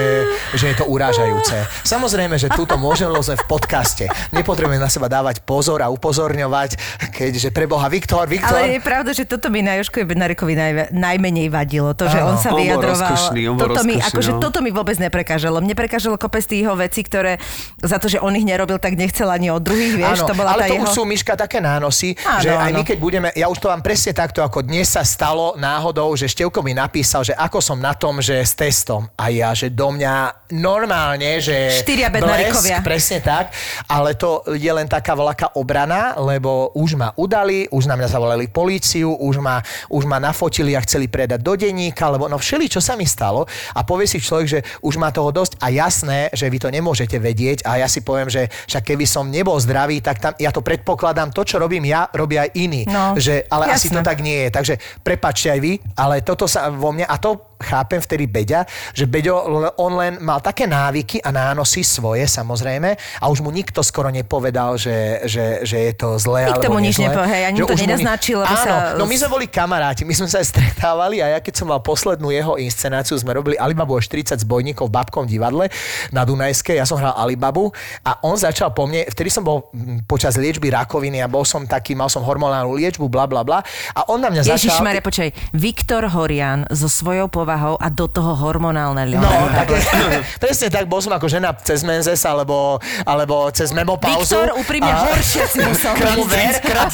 že je to urážajúce. Samozrejme, že túto môžem lozem v podcaste. Nepotrebujem na seba dávať pozor a upozorňovať, keďže pre Boha Viktor, Viktor. Ale je pravda, že toto mi na Joškovi Bednárikovi naj, najmenej vadilo. To, že Áno. on sa On vyjadroval. rozkošný, on toto, mi, rozkošný, akože, no. toto mi vôbec neprekážalo. Mne prekážalo kopec tých jeho vecí, ktoré za to, že on ich nerobil, tak nechcel ani od druhých, vieš, Áno, to bola ale tá to jeho... už sú, Miška, také nánosy, Áno, že aj áno. my keď budeme, ja už to vám presne takto, ako dnes sa stalo náhodou, že Števko mi napísal, že ako som na tom, že s testom. A ja, že do mňa normálne, že... Štyria Bednárikovia. blesk, presne tak, ale to je len taká veľká obrana, lebo už ma udali, už na mňa zavolali políciu, už ma, už ma nafotili a chceli predať do denníka, lebo no všeli, čo sa mi stalo a povie si človek, že už má toho dosť a jasné, že vy to nemôžete vedieť a ja si poviem, že však keby som nebol zdravý, tak tam, ja to predpokladám, to, čo robím ja, robia aj iní. No, že, ale asi jasné. to tak nie je. Takže prepačte aj vy, ale toto sa vo mne, a to chápem vtedy Beďa, že Beďo, on len mal také návyky a nánosy svoje, samozrejme, a už mu nikto skoro nepovedal, že, že, že je to zlé Nik alebo tomu nič nepovedal, hej, ani Že mu to ni- nenaznačil, Áno, sa- no my sme boli kamaráti, my sme sa aj stretávali a ja keď som mal poslednú jeho inscenáciu, sme robili Alibabu o 40 zbojníkov v Babkom divadle na Dunajskej, ja som hral Alibabu a on začal po mne, vtedy som bol počas liečby rakoviny a bol som taký, mal som hormonálnu liečbu, bla bla bla a on na mňa Ježiš začal... Maria, počkaj, Viktor Horian so svojou povahou a do toho hormonálne No, ľo- tak, presne tak, bol som ako žena cez menzes alebo, alebo cez memopauzu. Viktor, úprimne, horšie si musel Tomu ver, a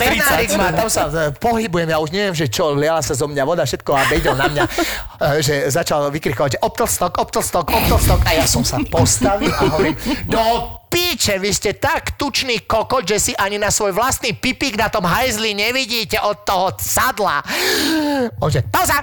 ma, tam sa e, pohybujem, ja už neviem, že čo, liala sa zo mňa voda, všetko a Beďo na mňa, e, že začal vykrikovať, že optlstok, optlstok, optlstok a ja som sa postavil a hovorím, do píče, vy ste tak tučný kokot, že si ani na svoj vlastný pipík na tom hajzli nevidíte od toho sadla. On že, pauza!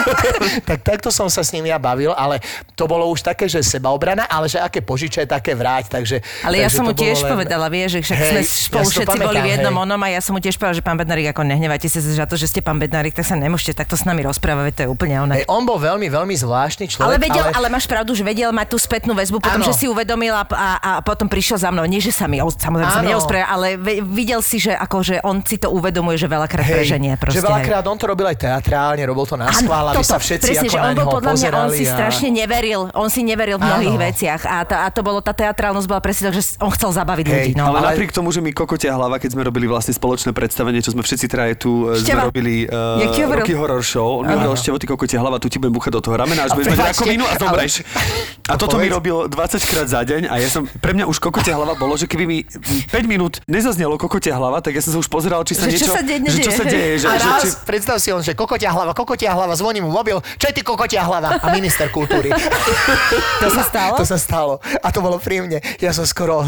tak takto som sa s ním ja bavil, ale to bolo už také, že sebaobrana, ale že aké požiče, také vráť, takže... Ale ja takže som mu tiež len- povedala, vieš, že však Hej, sme ja spolu to všetci boli v pamätám, jednom hej. onom a ja som mu tiež povedala, že pán Bednarík, ako nehnevajte sa za to, že ste pán Bednarík, tak sa nemôžete takto s nami rozprávať, to je úplne ono. Hej, on bol veľmi, veľmi zvláštny človek, Ale vedel, ale... máš pravdu, že vedel mať tú spätnú väzbu, potom, Áno. že si uvedomil a, a, a potom prišiel za mnou. Nie, že sa mi, samozrejme, sa mi neospravedl, ale videl si, že ako, že on si to uvedomuje, že veľakrát preženie. Proste, že veľakrát on to robil aj teatrálne, robil to na schvál, aby sa všetci presne, ako že on bol podľa mňa, on si a... strašne neveril, on si neveril v mnohých Áno. veciach a, tá, a to bolo, tá teatrálnosť bola presne tak, že on chcel zabaviť Hej, ľudí. No. Ale, Ale- napriek tomu, že mi kokotia hlava, keď sme robili vlastne spoločné predstavenie, čo sme všetci traje tu, e, sme Števa. robili uh? Rocky Horror Show, on mi hovoril, Števo, ty kokotia hlava, tu ti budem buchať do toho ramena, až budeš mať rakovinu a zomreš. A To toto mi robil 20 krát za deň a ja som, pre mňa už kokotia hlava bolo, že keby mi 5 minút nezaznelo kokotia hlava, tak ja som sa už pozeral, či sa Že čo niečo... sa deje, že čo sa deje, že, a že, raz, či, predstav si on, že kokotia hlava, kokotia hlava, zvoní mu mobil, čo je ty kokotia hlava? A minister kultúry. To sa stalo? to sa stalo. A to bolo pri mne. Ja som skoro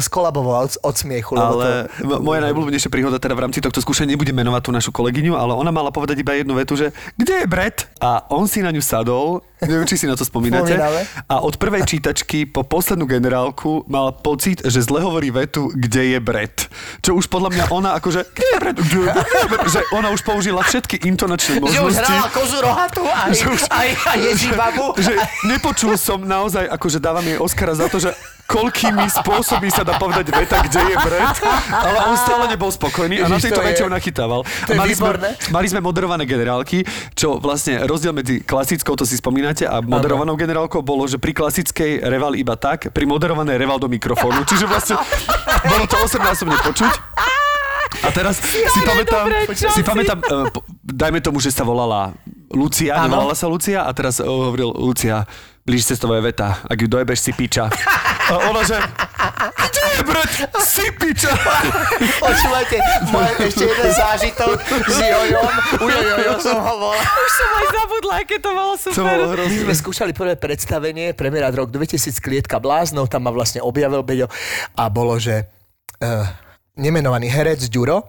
skolaboval od, od smiechu. Lebo Ale to... moja najobľúbenejšia príhoda teda v rámci tohto skúšania, nebudem menovať tú našu kolegyňu, ale ona mala povedať iba jednu vetu, že kde je Brett? A on si na ňu sadol, neviem, či si na to spomínate. Spomíname. A od prvej čítačky po poslednú generálku mal pocit, že zle hovorí vetu, kde je Brett. Čo už podľa mňa ona akože, kde je Brett? Kde je Brett? Že ona už použila všetky intonačné Že už možnosti. hrala kozu rohatú aj, Že už- aj, aj Ježibabu. že nepočul som naozaj, akože dávam jej Oscara za to, že koľkými spôsobmi sa dá povedať veta, kde je Brett, ale on stále nebol spokojný a na tejto vete on nachytával. to mali, sme, mali sme moderované generálky, čo vlastne rozdiel medzi klasickou, to si spomínate, a moderovanou generálkou bolo, že pri klasickej reval iba tak, pri moderovanej reval do mikrofónu. Čiže vlastne bolo to 8-násobne počuť. A teraz si pamätám, si pamätám, uh, dajme tomu, že sa volala Lucia, Áno. nevolala sa Lucia a teraz uh, hovoril Lucia, blíž cestová veta, ak ju dojebeš si piča. A ona že, kde je Brett? Si piča. Počúvajte, môj ešte jeden zážitok s Jojom. U Jojo som ho volal. Už som aj zabudla, aké to bolo To bolo My sme skúšali prvé predstavenie, premiéra rok 2000 Klietka bláznov, tam ma vlastne objavil Beďo a bolo, že uh, nemenovaný herec Ďuro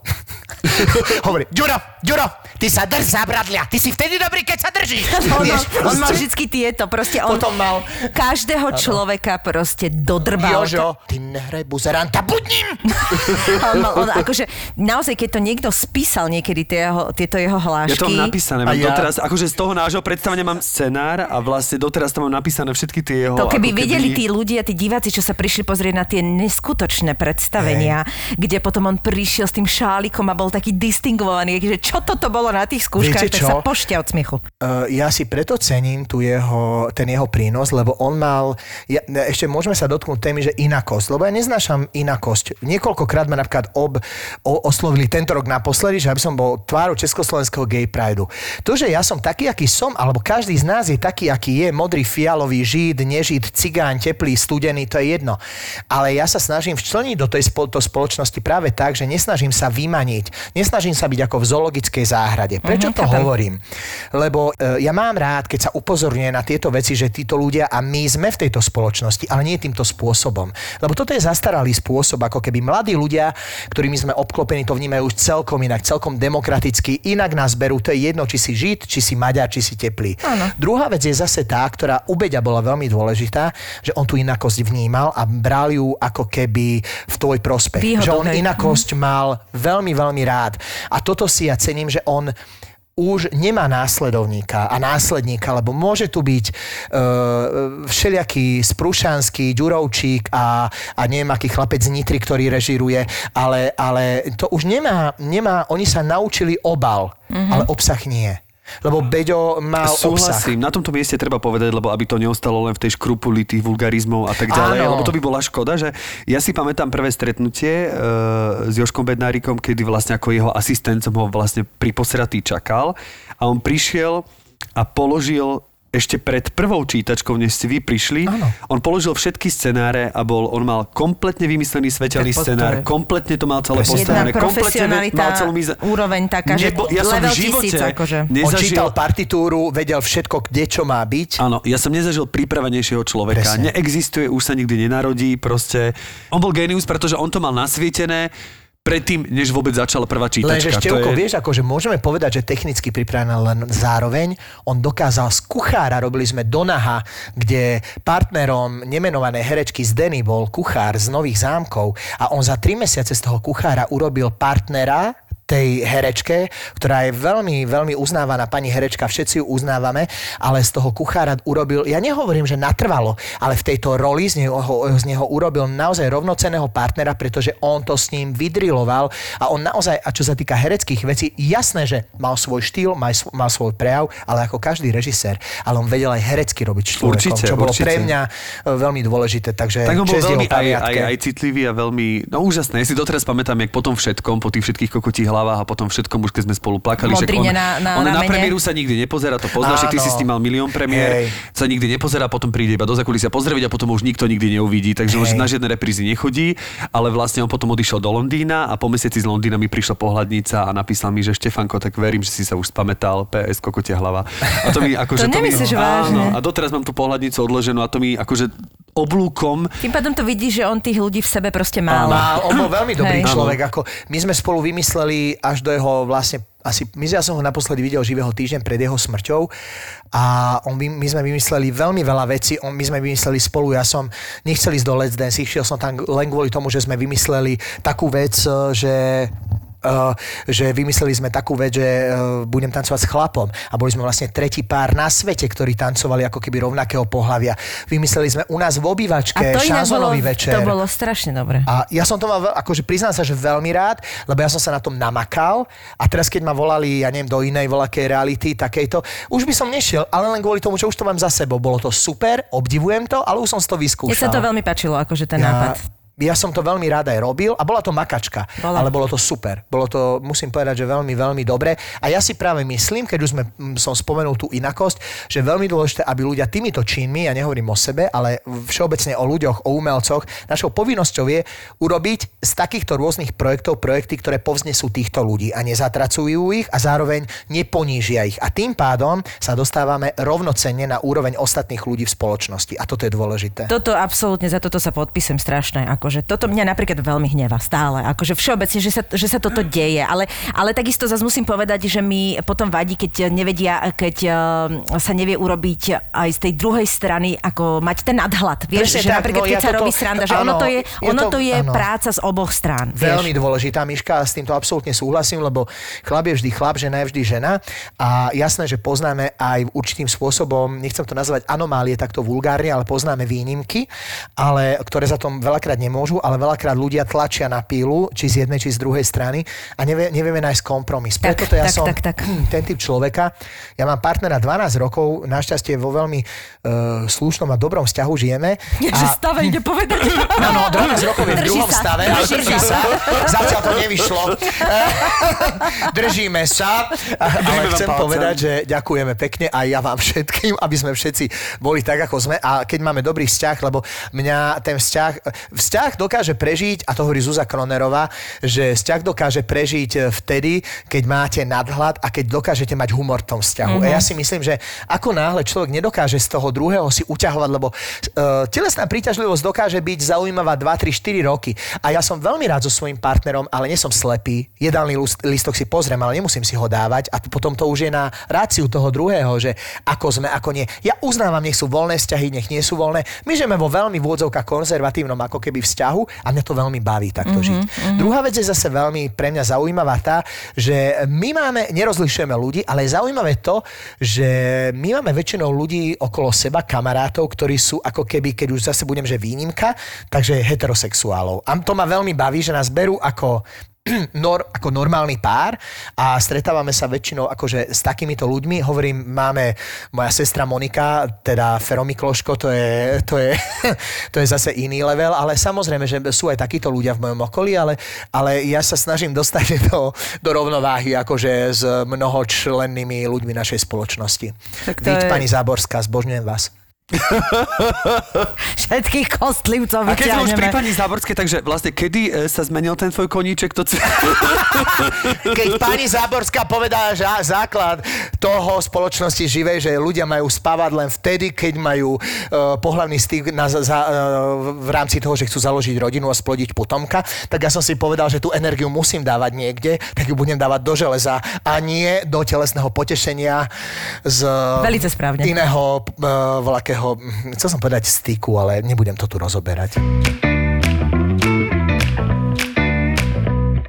hovorí, Ďuro, Ďuro, ty sa drž za bradlia, ty si vtedy dobrý, keď sa držíš. On, Vieš, on mal proste. vždy tieto, proste on Potom mal- každého človeka proste dodrbal. Jožo, ty nehraj buzeranta, budním! On, mal, on akože, naozaj, keď to niekto spísal niekedy tie jeho, tieto jeho Ja hlášky, to mám napísané, mám A ja- doteraz, akože z toho nášho predstavenia mám scenár a vlastne doteraz tam mám napísané všetky tie jeho... to keby ako videli tí ľudia, tí diváci, čo sa prišli pozrieť na tie neskutočné predstavenia, kde potom on prišiel s tým šálikom a bol taký distingovaný, že čo toto bolo na tých skúškach, Viete tak sa čo? pošťa od smiechu. Uh, ja si preto cením tu jeho, ten jeho prínos, lebo on mal, ja, ešte môžeme sa dotknúť témy, že inakosť, lebo ja neznášam inakosť. Niekoľkokrát ma napríklad ob, o, oslovili tento rok naposledy, že aby som bol tvárou Československého gay prideu. To, že ja som taký, aký som, alebo každý z nás je taký, aký je, modrý, fialový, žid, nežid, cigáň, teplý, studený, to je jedno. Ale ja sa snažím včleniť do tej spol- do spoločnosti práve tak, že nesnažím sa vymaniť, nesnažím sa byť ako v zoologickej záhrade. Prečo Mhm, to chápem. hovorím? Lebo e, ja mám rád, keď sa upozorňuje na tieto veci, že títo ľudia a my sme v tejto spoločnosti, ale nie týmto spôsobom. Lebo toto je zastaralý spôsob, ako keby mladí ľudia, ktorými sme obklopení, to vnímajú už celkom inak, celkom demokraticky, inak nás berú, to je jedno, či si žid, či si maďar, či si teplý. Áno. Druhá vec je zase tá, ktorá u Beďa bola veľmi dôležitá, že on tú inakosť vnímal a bral ju ako keby v tvoj prospech. Výhodu, že on. Inakosť mal veľmi, veľmi rád. A toto si ja cením, že on už nemá následovníka a následníka, lebo môže tu byť e, všelijaký sprúšanský Ďurovčík a, a neviem aký chlapec z Nitry, ktorý režiruje, ale, ale to už nemá, nemá, oni sa naučili obal, ale obsah nie. Lebo Beďo obsah. Súhlasím, na tomto mieste treba povedať, lebo aby to neostalo len v tej škrupuli tých vulgarizmov a tak ďalej, Áno. lebo to by bola škoda, že ja si pamätám prvé stretnutie e, s Joškom Bednárikom, kedy vlastne ako jeho asistent som ho vlastne pri posratý čakal a on prišiel a položil ešte pred prvou čítačkou, než ste vy prišli, Áno. on položil všetky scenáre a bol, on mal kompletne vymyslený svetelný scenár, je- kompletne to mal celé postavené, kompletne profesionalita, mal celú mize... úroveň taká, že ja som v živote tisíc, akože. On nezažil... čítal partitúru, vedel všetko, kde čo má byť. Áno, ja som nezažil pripravenejšieho človeka. Presne. Neexistuje, už sa nikdy nenarodí, proste. On bol genius, pretože on to mal nasvietené predtým, než vôbec začala prvá čítačka. Lenže Števko, je- vieš, akože môžeme povedať, že technicky pripravená len zároveň on dokázal z kuchára, robili sme Donaha, kde partnerom nemenovanej herečky z Denny bol kuchár z Nových zámkov a on za tri mesiace z toho kuchára urobil partnera tej herečke, ktorá je veľmi, veľmi uznávaná pani herečka, všetci ju uznávame, ale z toho kuchára urobil, ja nehovorím, že natrvalo, ale v tejto roli z neho, z neho urobil naozaj rovnoceného partnera, pretože on to s ním vydriloval a on naozaj, a čo sa týka hereckých vecí, jasné, že mal svoj štýl, mal, sv- mal svoj prejav, ale ako každý režisér, ale on vedel aj herecky robiť človekom, Určite, čo bolo určite. pre mňa e, veľmi dôležité, takže Tak on bol veľmi aj, aj, aj citlivý a veľmi, no úžasné. Ja si doteraz pamätám, jak po tom všetkom, po tých všetkých kokotích hlavách a potom všetkom, už keď sme spolu plakali, že on, Modrine na- na on na ramene. premiéru sa nikdy nepozerá, to poznáš, ty si s ním mal milión premiér, Hej. sa nikdy nepozerá, potom príde iba do zakulisia pozrieť a potom už nikto nikdy neuvidí, takže on Hej. na žiadne reprízy nechodí, ale vlastne on potom odišiel do Londýna a po mesiaci z Londýna mi prišla pohľadnica a napísal mi, že Štefanko, tak verím, že si sa už spamätal, PS kokotia hlava. A to mi akože... To mi, nemyslíš Áno, vážne? a doteraz mám tú pohľadnicu odloženú a to mi akože oblúkom Tým pádom to vidíš, že on tých ľudí v sebe proste mal. Mal, on bol veľmi dobrý Hej. človek. Ako my sme spolu vymysleli až do jeho vlastne asi, my, ja som ho naposledy videl živého týždeň pred jeho smrťou a on, my sme vymysleli veľmi veľa vecí, on, my sme vymysleli spolu, ja som nechcel ísť do Let's Dance, išiel som tam len kvôli tomu, že sme vymysleli takú vec, že že vymysleli sme takú vec, že uh, budem tancovať s chlapom a boli sme vlastne tretí pár na svete, ktorí tancovali ako keby rovnakého pohľavia. Vymysleli sme u nás v obývačke šanzonový večer. to bolo strašne dobre. A ja som to mal, akože priznám sa, že veľmi rád, lebo ja som sa na tom namakal a teraz keď ma volali, ja neviem, do inej volakej reality, takejto, už by som nešiel, ale len kvôli tomu, že už to mám za sebou. Bolo to super, obdivujem to, ale už som si to Mne vyskúšal. sa to veľmi páčilo, akože ten nápad. Ja som to veľmi rád aj robil a bola to makačka, Bola. ale bolo to super. Bolo to, musím povedať, že veľmi, veľmi dobre. A ja si práve myslím, keď už sme, mm, som spomenul tú inakosť, že veľmi dôležité, aby ľudia týmito činmi, ja nehovorím o sebe, ale všeobecne o ľuďoch, o umelcoch, našou povinnosťou je urobiť z takýchto rôznych projektov projekty, ktoré povznesú týchto ľudí a nezatracujú ich a zároveň neponížia ich. A tým pádom sa dostávame rovnocenne na úroveň ostatných ľudí v spoločnosti. A toto je dôležité. Toto absolútne, za toto sa podpisujem strašne. Akože toto mňa napríklad veľmi hneva stále. Akože všeobecne, že sa, že sa toto deje. Ale, ale takisto zase musím povedať, že mi potom vadí, keď nevedia, keď uh, sa nevie urobiť aj z tej druhej strany, ako mať ten nadhľad. Vieš, Presne že tak, napríklad, no keď ja sa toto- robí sranda, že ono áno, to je, je ono to- to je áno. práca z oboch strán. Veľmi vieš. dôležitá, Miška, a s týmto absolútne súhlasím, lebo chlap je vždy chlap, žena je vždy žena a jasné, že poznáme aj určitým spôsobom, nechcem to nazvať anomálie takto vulgárne, ale poznáme výnimky, ale, ktoré za tom veľakrát nemôžu, ale veľakrát ľudia tlačia na pílu, či z jednej, či z druhej strany a nevie, nevieme nájsť kompromis. Tak, Preto to ja tak, som tak, tak. ten typ človeka. Ja mám partnera 12 rokov, našťastie vo veľmi uh, slušnom a dobrom vzťahu žijeme. Že stave ide povedať. Áno, 12 rokov je v druhom sa, stave, ale drží drží sa. Zatiaľ to nevyšlo. Držíme sa. Ale chcem palcem. povedať, že ďakujeme pekne aj ja vám všetkým, aby sme všetci boli tak, ako sme. A keď máme dobrý vzťah, lebo mňa ten vzťah, vzťah vzťah dokáže prežiť, a to hovorí Zuzá Kronerová, že vzťah dokáže prežiť e, vtedy, keď máte nadhľad a keď dokážete mať humor v tom vzťahu. Mm-hmm. A ja si myslím, že ako náhle človek nedokáže z toho druhého si uťahovať, lebo uh, telesná príťažlivosť dokáže byť zaujímavá 2, 3, 4 roky. A ja som veľmi rád so svojím partnerom, ale nie som slepý. Jedálny listok si pozriem, ale nemusím si ho dávať. A potom to už je na ráciu toho druhého, že ako sme, ako nie. Ja uznávam, nech sú voľné vzťahy, nech nie sú voľné. My žijeme vo veľmi vôdzovkách konzervatívnom ako keby vzťahu a mňa to veľmi baví takto mm-hmm, žiť. Mm-hmm. Druhá vec je zase veľmi pre mňa zaujímavá tá, že my máme, nerozlišujeme ľudí, ale je zaujímavé to, že my máme väčšinou ľudí okolo seba, kamarátov, ktorí sú ako keby, keď už zase budem, že výnimka, takže heterosexuálov. A to ma veľmi baví, že nás berú ako nor, ako normálny pár a stretávame sa väčšinou akože s takýmito ľuďmi. Hovorím, máme moja sestra Monika, teda Feromikloško, to je, to je, to je zase iný level, ale samozrejme, že sú aj takíto ľudia v mojom okolí, ale, ale ja sa snažím dostať do, do rovnováhy akože s mnohočlennými ľuďmi našej spoločnosti. Tak Víť, je... pani Záborská, zbožňujem vás. Všetkých kostlivcov A keď sme už pri pani Záborskej, takže vlastne kedy e, sa zmenil ten tvoj koníček? To... keď pani Záborská povedala, že základ toho spoločnosti živej, že ľudia majú spávať len vtedy, keď majú uh, pohľavný styk na, za, uh, v rámci toho, že chcú založiť rodinu a splodiť potomka, tak ja som si povedal, že tú energiu musím dávať niekde, tak ju budem dávať do železa a nie do telesného potešenia z Velice správne. iného uh, voľakého takého, chcel som povedať styku, ale nebudem to tu rozoberať.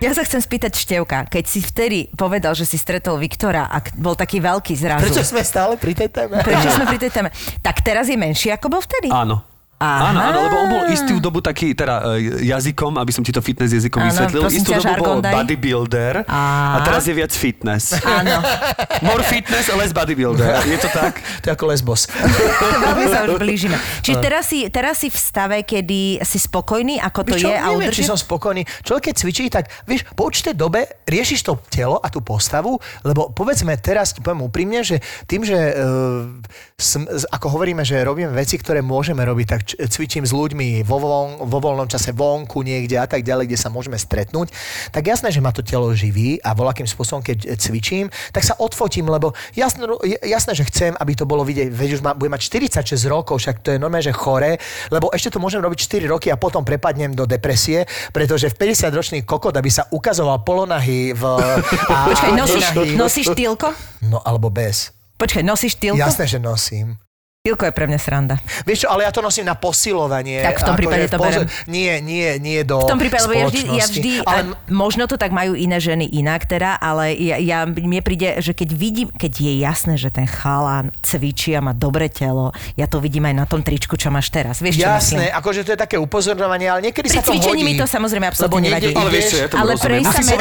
Ja sa chcem spýtať Števka, keď si vtedy povedal, že si stretol Viktora a bol taký veľký zrazu. Prečo sme stále pri tej téme? Prečo sme pri tej téme? Tak teraz je menší, ako bol vtedy? Áno. Aha. Áno, áno, lebo on bol istú dobu taký, teda e, jazykom, aby som ti to fitness jazykom áno, vysvetlil, istú dobu bol daj. bodybuilder a... a teraz je viac fitness. Áno. More fitness, less bodybuilder. Je to tak? to je ako lesbos. Veľmi sa už blížime. Čiže teraz si, teraz si v stave, kedy si spokojný, ako to čo, je? A neviem, či som spokojný. Človek, keď cvičí, tak vieš, po určitej dobe riešiš to telo a tú postavu, lebo povedzme teraz, poviem úprimne, že tým, že uh, sm, ako hovoríme, že robíme veci, ktoré môžeme robiť, tak cvičím s ľuďmi vo, voľ, vo voľnom čase vonku niekde a tak ďalej, kde sa môžeme stretnúť, tak jasné, že ma to telo živí a voľakým spôsobom, keď cvičím, tak sa odfotím, lebo jasné, jasné že chcem, aby to bolo vidieť, veď už ma, budem mať 46 rokov, však to je normálne, že chore, lebo ešte to môžem robiť 4 roky a potom prepadnem do depresie, pretože v 50-ročný kokot, aby sa ukazoval polonahy v... A, Počkaj, nosíš, nosíš týlko? No, alebo bez. Počkaj, nosíš týlko? Jasné, že nosím. Pilko je pre mňa sranda. Vieš čo, ale ja to nosím na posilovanie. Tak v tom prípade to berem. Nie, nie, nie do V tom prípade, lebo ja vždy, ja vždy ale... možno to tak majú iné ženy inak teda, ale ja, ja, mne príde, že keď vidím, keď je jasné, že ten chalán cvičí a má dobré telo, ja to vidím aj na tom tričku, čo máš teraz. Vieš, čo Jasné, myslím? akože to je také upozorňovanie, ale niekedy Pri sa to hodí. mi to samozrejme absolútne nevadí. Ale vieš, čo, ja ale prejsť sa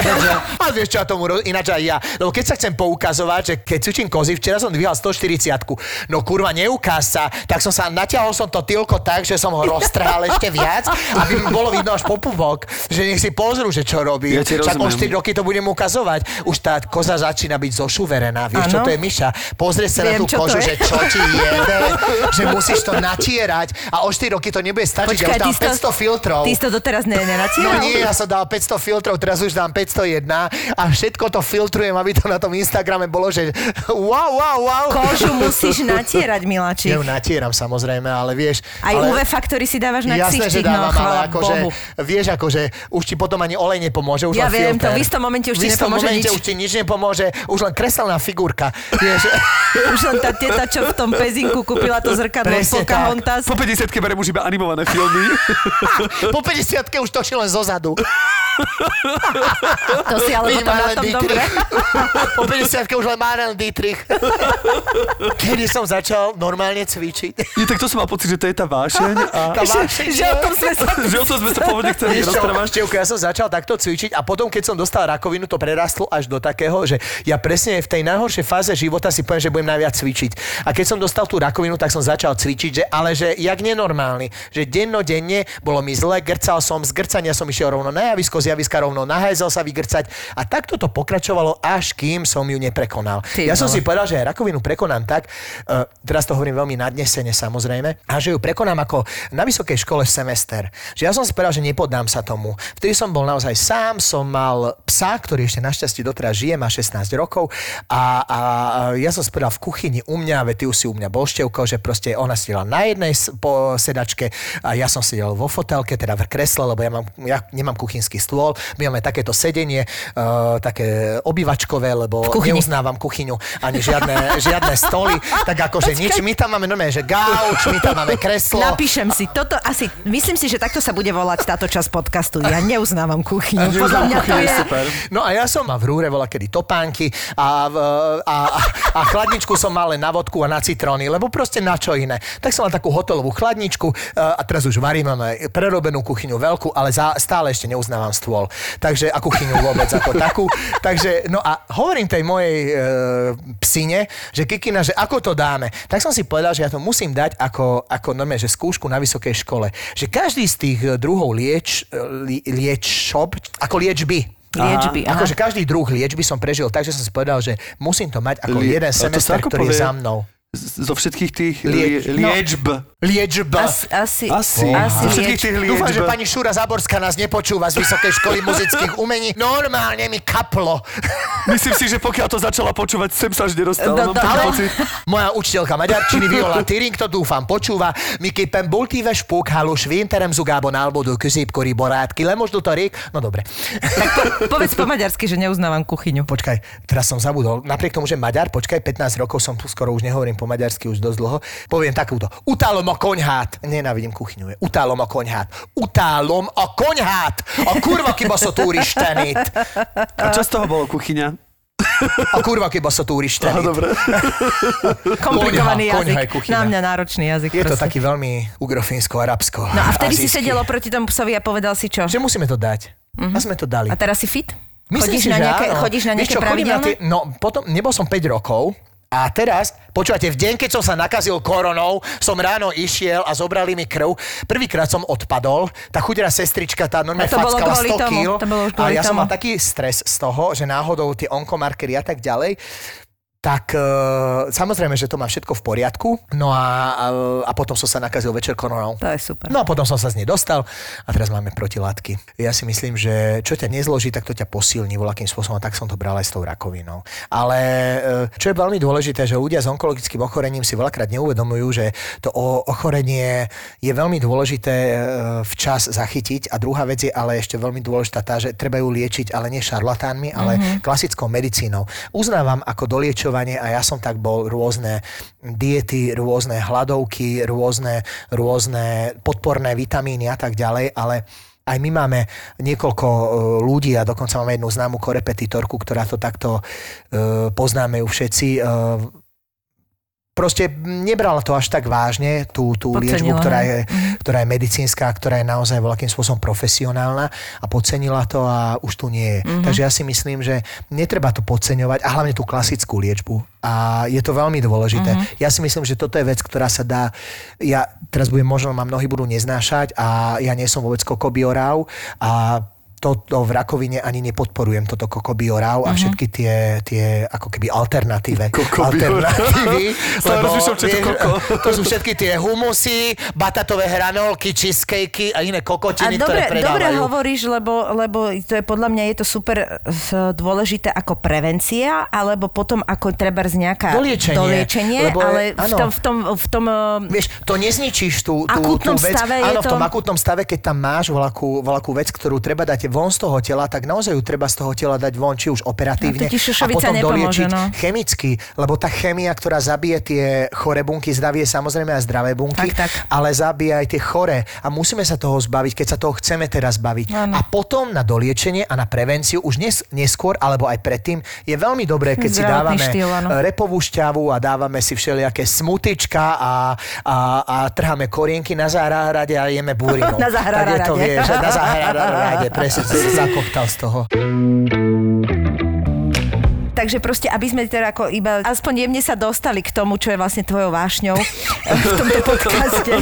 Ale vieš čo, ja tomu ináč aj ja. Lebo keď sa chcem poukazovať, že keď cvičím kozy, včera som dvíhal 140 no kurva, neukáž sa, tak som sa, natiahol som to tilko tak, že som ho roztrhal ešte viac, aby mi bolo vidno až po pupok, že nech si pozrú, že čo robí. Ja Však o 4 roky to budem ukazovať. Už tá koza začína byť zošuverená. Vieš, ano. čo to je Miša? Pozrie sa Viem, na tú kožu, že čo ti jede, že musíš to natierať a o 4 roky to nebude stačiť. Počkaj, ja už dám 500 to, filtrov. Ty si to doteraz ne, nenatieral? No nie, ja som dal 500 filtrov, teraz už dám 501 a všetko to filtrujem, aby to na tom Instagrame bolo, že wow, wow, wow. Kožu musíš natierať, Miláčik. Ja ju natieram samozrejme, ale vieš... Aj ale, UV faktory si dávaš na jasné, že dávam, no, ale akože, vieš, akože už ti potom ani olej nepomôže, už ja viem, filter. to v istom momente už ti nepomôže momente nič. už ti nič nepomôže, už len kreselná figurka. Vieš. už len tá teta, čo v tom pezinku kúpila to zrkadlo Presne Pocahontas. Po 50 berem už iba animované filmy. po 50 už točí len zozadu. to si ale potom na tom dobre. po 50 už len Maren Dietrich. Kedy som začal normálne cvičiť. Je, tak to som mal pocit, že to je tá vášeň. A... Tá vášeň, že, že o tom sme sa, že o tom sme sa pôvodne chceli rozprávať. Ja som začal takto cvičiť a potom, keď som dostal rakovinu, to prerastlo až do takého, že ja presne v tej najhoršej fáze života si poviem, že budem najviac cvičiť. A keď som dostal tú rakovinu, tak som začal cvičiť, že, ale že jak nenormálny. Že dennodenne bolo mi zle, grcal som, z grcania som išiel rovno na javisko, z javiska rovno na hajzel sa vygrcať. A takto to pokračovalo, až kým som ju neprekonal. Ty ja som si povedal, že rakovinu prekonám tak, uh, teraz to hovorím veľmi nadnesene samozrejme, a že ju prekonám ako na vysokej škole semester. Že ja som si povedal, že nepodám sa tomu. Vtedy som bol naozaj sám, som mal psa, ktorý ešte našťastie doteraz žije, má 16 rokov a, a ja som si povedal v kuchyni u mňa, veď ty už si u mňa bol števko, že proste ona sedela na jednej po sedačke a ja som sedel vo fotelke, teda v kresle, lebo ja, mám, ja nemám kuchynský stôl, my máme takéto sedenie, uh, také obývačkové, lebo kuchyni. neuznávam kuchyňu, ani žiadne, žiadne stoly, tak akože nič, my tam máme normálne, že gauč, my tam máme kreslo. Napíšem si, toto asi, myslím si, že takto sa bude volať táto časť podcastu. Ja neuznávam kuchyňu. Podľa mňa to je... super. No a ja som mal v rúre bola kedy topánky a, v, a, a, a chladničku som mal len na vodku a na citróny, lebo proste na čo iné. Tak som mal takú hotelovú chladničku a a teraz už varím, máme prerobenú kuchyňu veľkú, ale za, stále ešte neuznávam stôl. Takže a kuchyňu vôbec ako takú. Takže, no a hovorím tej mojej e, psine, že Kikina, že ako to dáme. Tak som si povedal, že ja to musím dať ako, ako normálne, že skúšku na vysokej škole. Že každý z tých e, druhov lieč, e, li, liečob, ako liečby, Liečby, aha. Akože každý druh liečby som prežil tak, že som si povedal, že musím to mať ako Lie- jeden semester, ktorý je za mnou. Z- Zo všetkých tých Lieč- lie, liečb. Liečba. Asi, asi, Asi. asi Zo všetkých tých Dúfam, že liečb. pani Šúra Zaborská nás nepočúva z Vysokej školy muzických umení. Normálne mi kaplo. Myslím si, že pokiaľ to začala počúvať, sem sa až nedostala. No, taký Ale moja učiteľka maďarčiny Viola Tyring to dúfam počúva. Miképpen boltíve spókhálós vénterem zugában álmodó középkori barátky. Lemosdó a rég? No dobre. Tak po, povedz po maďarsky, že neuznávam kuchyňu. Počkaj, teraz som zabudol. Napriek tomu, že Maďar, počkaj, 15 rokov som tu skoro už nehovorím po maďarsky už dosť dlho. Poviem takúto. Utálom a koňhát. Nenávidím kuchyňu. je. Utálom a koňhát. Utálom a koňhát. A kurva kiba so túristenit. A čo z toho bolo kuchyňa? A kurva kiba so Aha, túristenit. dobre. Komplikovaný Koňha, koňha jazyk. kuchyňa. Na mňa náročný jazyk. Je to proste. taký veľmi ugrofínsko-arabsko. No a vtedy si azijský. sedel oproti tomu psovi a povedal si čo? Že musíme to dať. A sme to dali. A teraz si fit? Myslím chodíš, si, na nejaké, áno. chodíš na nejaké čo, chodím na pravidelné? tie, No, potom, nebol som 5 rokov, a teraz, počúvate, v deň, keď som sa nakazil koronou, som ráno išiel a zobrali mi krv. Prvýkrát som odpadol, tá chudera sestrička, tá normálne bolo fackala kvôli 100 tomu, kg. to bolo už A ja som tomu. mal taký stres z toho, že náhodou tie onkomarkery a tak ďalej, tak e, samozrejme, že to má všetko v poriadku. No a, a, a potom som sa nakazil večer koronou. To je super. No a potom som sa z nej dostal a teraz máme protilátky. Ja si myslím, že čo ťa nezloží, tak to ťa posilní voľakým spôsobom. Tak som to bral aj s tou rakovinou. Ale e, čo je veľmi dôležité, že ľudia s onkologickým ochorením si veľakrát neuvedomujú, že to ochorenie je veľmi dôležité e, včas zachytiť. A druhá vec je ale ešte veľmi dôležitá tá, že treba ju liečiť, ale nie šarlatánmi, ale mm-hmm. klasickou medicínou. Uznávam ako doliečovanie a ja som tak bol rôzne diety, rôzne hladovky, rôzne, rôzne podporné vitamíny a tak ďalej, ale aj my máme niekoľko e, ľudí a dokonca máme jednu známu korepetitorku, ktorá to takto e, poznáme ju všetci. E, proste nebrala to až tak vážne, tú, tú Podcenila, liečbu, ktorá je, ktorá je medicínska, ktorá je naozaj voľakým spôsobom profesionálna a podcenila to a už tu nie je. Mm-hmm. Takže ja si myslím, že netreba to podceňovať a hlavne tú klasickú liečbu. A je to veľmi dôležité. Mm-hmm. Ja si myslím, že toto je vec, ktorá sa dá... Ja teraz budem, možno ma mnohí budú neznášať a ja nie som vôbec kokobiorau a toto v rakovine ani nepodporujem, toto kokobiorav a všetky tie, tie ako keby alternatíve. Alternatívy. To vieš, koko. to sú všetky tie humusy, batatové hranolky, cheesecakey a iné A kokotiny, dobre, ktoré dobre predávajú. hovoríš, lebo, lebo to je podľa mňa je to super s- dôležité ako prevencia, alebo potom ako treba z nejaká Doliečenie, doliečenie lebo ale v áno. tom, v tom, v tom eh, Vieš, to nezničíš tú, tú, tú vec. stave je Áno, v tom to- akútnom stave, keď tam máš voľakú, voľakú vec, ktorú treba dať von z toho tela, tak naozaj ju treba z toho tela dať von, či už operatívne No a potom nepomôže, doliečiť no. chemicky, lebo tá chemia, ktorá zabije tie chore bunky, zdravie samozrejme aj zdravé bunky, Tak, tak. ale zabíja aj tie chore a musíme sa toho zbaviť, keď sa toho chceme teraz zbaviť. Áno. A potom na doliečenie a na prevenciu už nes, neskôr alebo aj predtým je veľmi dobré, keď si Zdravotný dávame štýl, e, repovú šťavu a dávame si všelijaké smutička a, a, a trháme korienky na záhrade a jeme búrinu. Na Tak je to, záhrade. vieš, na záhrade, presne zakoptal z toho. Takže proste, aby sme teda ako iba aspoň jemne sa dostali k tomu, čo je vlastne tvojou vášňou v tomto podcaste.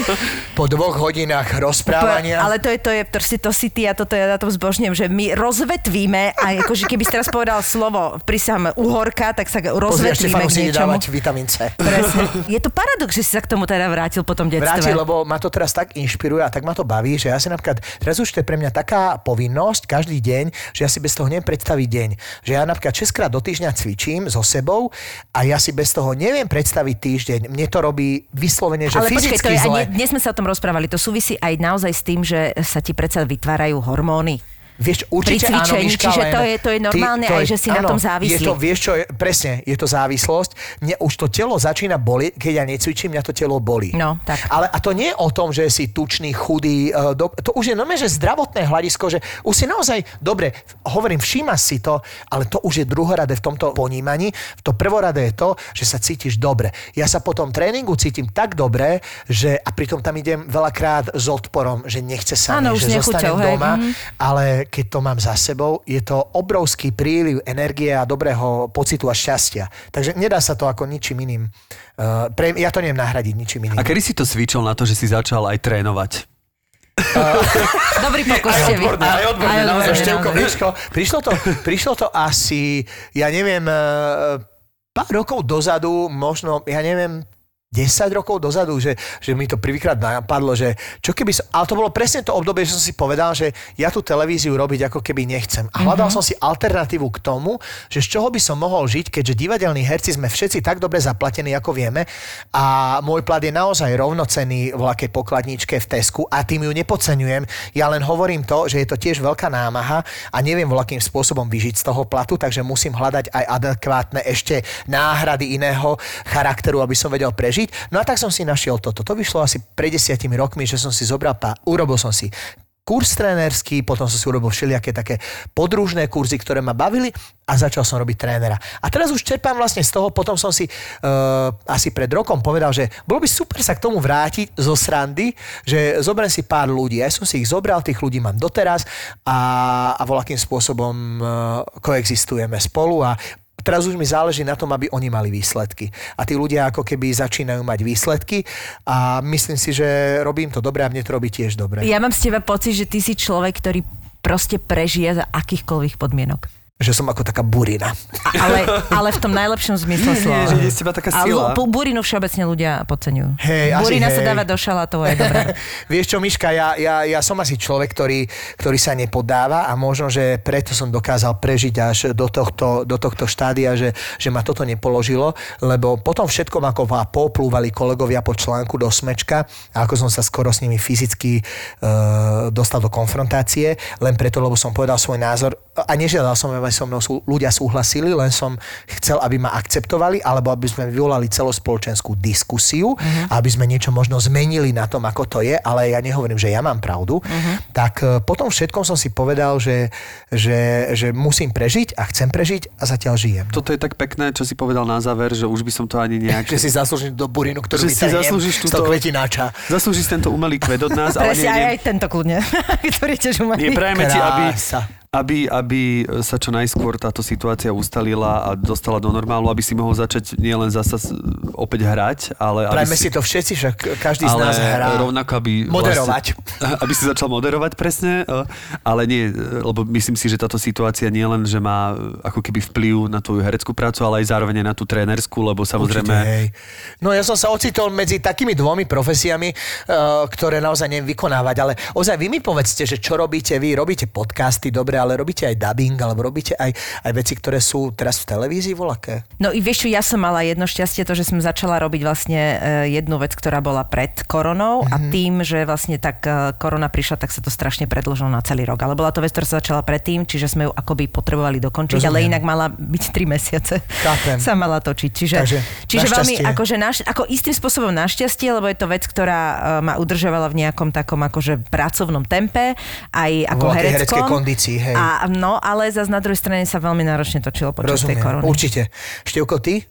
Po dvoch hodinách rozprávania. Ale to je, to je, proste to si ty a toto ja na tom zbožňujem, že my rozvetvíme a akože keby si teraz povedal slovo, prisám uhorka, tak sa Pozri, rozvetvíme k si niečomu. vitamín C. Presne. Je to paradox, že si sa k tomu teda vrátil po tom detstve. Vráti, lebo ma to teraz tak inšpiruje a tak ma to baví, že ja si napríklad, teraz už to je pre mňa taká povinnosť každý deň, že ja si bez toho neviem predstaviť deň. Že ja napríklad 6 krát do týždňa cvičím so sebou a ja si bez toho neviem predstaviť týždeň. Mne to robí vyslovene, že Ale fyzicky to je, zle. dnes sme sa o tom rozprávali, to súvisí aj naozaj s tým, že sa ti predsa vytvárajú hormóny. Vieš, určite Pri áno, cvičení, Miška, čiže len to je- to je normálne aj, že si na tom závislý. Je to, vieš čo, je, presne, je to závislosť. Mne už to telo začína boliť, keď ja necvičím, mňa to telo bolí. No, tak. Ale a to nie je o tom, že si tučný, chudý, e, do, to už je normálne, že zdravotné hľadisko, že už si naozaj, dobre, hovorím, všímaš si to, ale to už je druhoradé v tomto ponímaní. To prvoradé je to, že sa cítiš dobre. Ja sa po tom tréningu cítim tak dobre, že a pritom tam idem veľakrát s odporom, že nechce sa Áno, už že nechuťou, zostanem hej, doma, mhm. ale keď to mám za sebou, je to obrovský príliv energie a dobrého pocitu a šťastia. Takže nedá sa to ako ničím iným. Uh, pre, ja to neviem nahradiť ničím iným. A kedy si to cvičil na to, že si začal aj trénovať? Dobrý pokus ste vy. odborné, aj odborné, Aj naozaj, odborné, Števko, naozaj. vieš ko, prišlo to, prišlo to asi, ja neviem, eh, pár rokov dozadu, možno, ja neviem, 10 rokov dozadu, že, že mi to prvýkrát napadlo, že čo keby som, ale to bolo presne to obdobie, že som si povedal, že ja tú televíziu robiť ako keby nechcem. A hľadal mm-hmm. som si alternatívu k tomu, že z čoho by som mohol žiť, keďže divadelní herci sme všetci tak dobre zaplatení, ako vieme a môj plat je naozaj rovnocený v lakej pokladničke v Tesku a tým ju nepodceňujem. Ja len hovorím to, že je to tiež veľká námaha a neviem voľakým spôsobom vyžiť z toho platu, takže musím hľadať aj adekvátne ešte náhrady iného charakteru, aby som vedel prežiť. No a tak som si našiel toto. To vyšlo asi pred desiatimi rokmi, že som si zobral, pá, urobil som si kurz trénerský, potom som si urobil všelijaké také podružné kurzy, ktoré ma bavili a začal som robiť trénera. A teraz už čerpám vlastne z toho, potom som si uh, asi pred rokom povedal, že bolo by super sa k tomu vrátiť zo srandy, že zoberiem si pár ľudí. Ja som si ich zobral, tých ľudí mám doteraz a, a voľakým spôsobom uh, koexistujeme spolu a Teraz už mi záleží na tom, aby oni mali výsledky. A tí ľudia ako keby začínajú mať výsledky a myslím si, že robím to dobre a mne to robí tiež dobre. Ja mám z teba pocit, že ty si človek, ktorý proste prežije za akýchkoľvek podmienok. Že som ako taká burina. Ale, ale v tom najlepšom zmysle slova. že je z teba taká sila. lu- burinu všeobecne ľudia podceňujú. Hej, asi Burina sa hej. dáva do šalátovou, je dobré. Vieš čo, Miška, ja, ja, ja som asi človek, ktorý, ktorý sa nepodáva a možno, že preto som dokázal prežiť až do tohto, do tohto štádia, že, že ma toto nepoložilo, lebo potom všetkom ako ma poplúvali kolegovia po článku do smečka a ako som sa skoro s nimi fyzicky uh, dostal do konfrontácie, len preto, lebo som povedal svoj názor a nežiadal som, aby so mnou sú, ľudia súhlasili, len som chcel, aby ma akceptovali, alebo aby sme vyvolali celospoločenskú diskusiu, uh-huh. aby sme niečo možno zmenili na tom, ako to je, ale ja nehovorím, že ja mám pravdu. Uh-huh. Tak e, potom všetkom som si povedal, že, že, že musím prežiť a chcem prežiť a zatiaľ žijem. Toto je tak pekné, čo si povedal na záver, že už by som to ani nejak... Že si zaslúžiš do burinu, ktorú že si zaslúžiš z túto... kvetináča. Zaslúžiš tento umelý kvet od nás, ale nie, aj, nie, aj tento kľudne, ktorý tiež umelý. nie prajeme ti, aby. Aby, aby sa čo najskôr táto situácia ustalila a dostala do normálu, aby si mohol začať nielen zasa opäť hrať, ale Prajme si to všetci, však každý z nás hrá. rovnako, aby... Moderovať. Vlastne, aby si začal moderovať presne, e, ale nie, e, lebo myslím si, že táto situácia nie len, že má e, ako keby vplyv na tvoju hereckú prácu, ale aj zároveň na tú trénerskú, lebo samozrejme... Určite, hej. No ja som sa ocitol medzi takými dvomi profesiami, ktoré naozaj neviem vykonávať, ale ozaj vy mi povedzte, že čo robíte vy? Robíte podcasty, dobre, ale robíte aj dubbing, alebo robíte aj, aj veci, ktoré sú teraz v televízii volaké? No i vieš čo, ja som mala jedno šťastie, to, že som začala robiť vlastne e, jednu vec, ktorá bola pred koronou Mhm. a tým, že vlastne tak e, korona prišla, tak sa to strašne predlžilo na celý rok. Ale bola to vec, ktorá sa začala predtým, čiže sme ju akoby potrebovali dokončiť, ale Rozumiem. inak mala byť 3 mesiace. Chápem. Sa mala točiť. Čiže, Takže čiže veľmi, akože naš, ako istým spôsobom našťastie, lebo je to vec, ktorá e, ma udržovala v nejakom takom akože pracovnom tempe, aj ako Vo hereckom. kondícii, hej. A, no, ale zase na druhej strane sa veľmi náročne točilo počas tej Rozumiem, korony. určite. Števko, ty?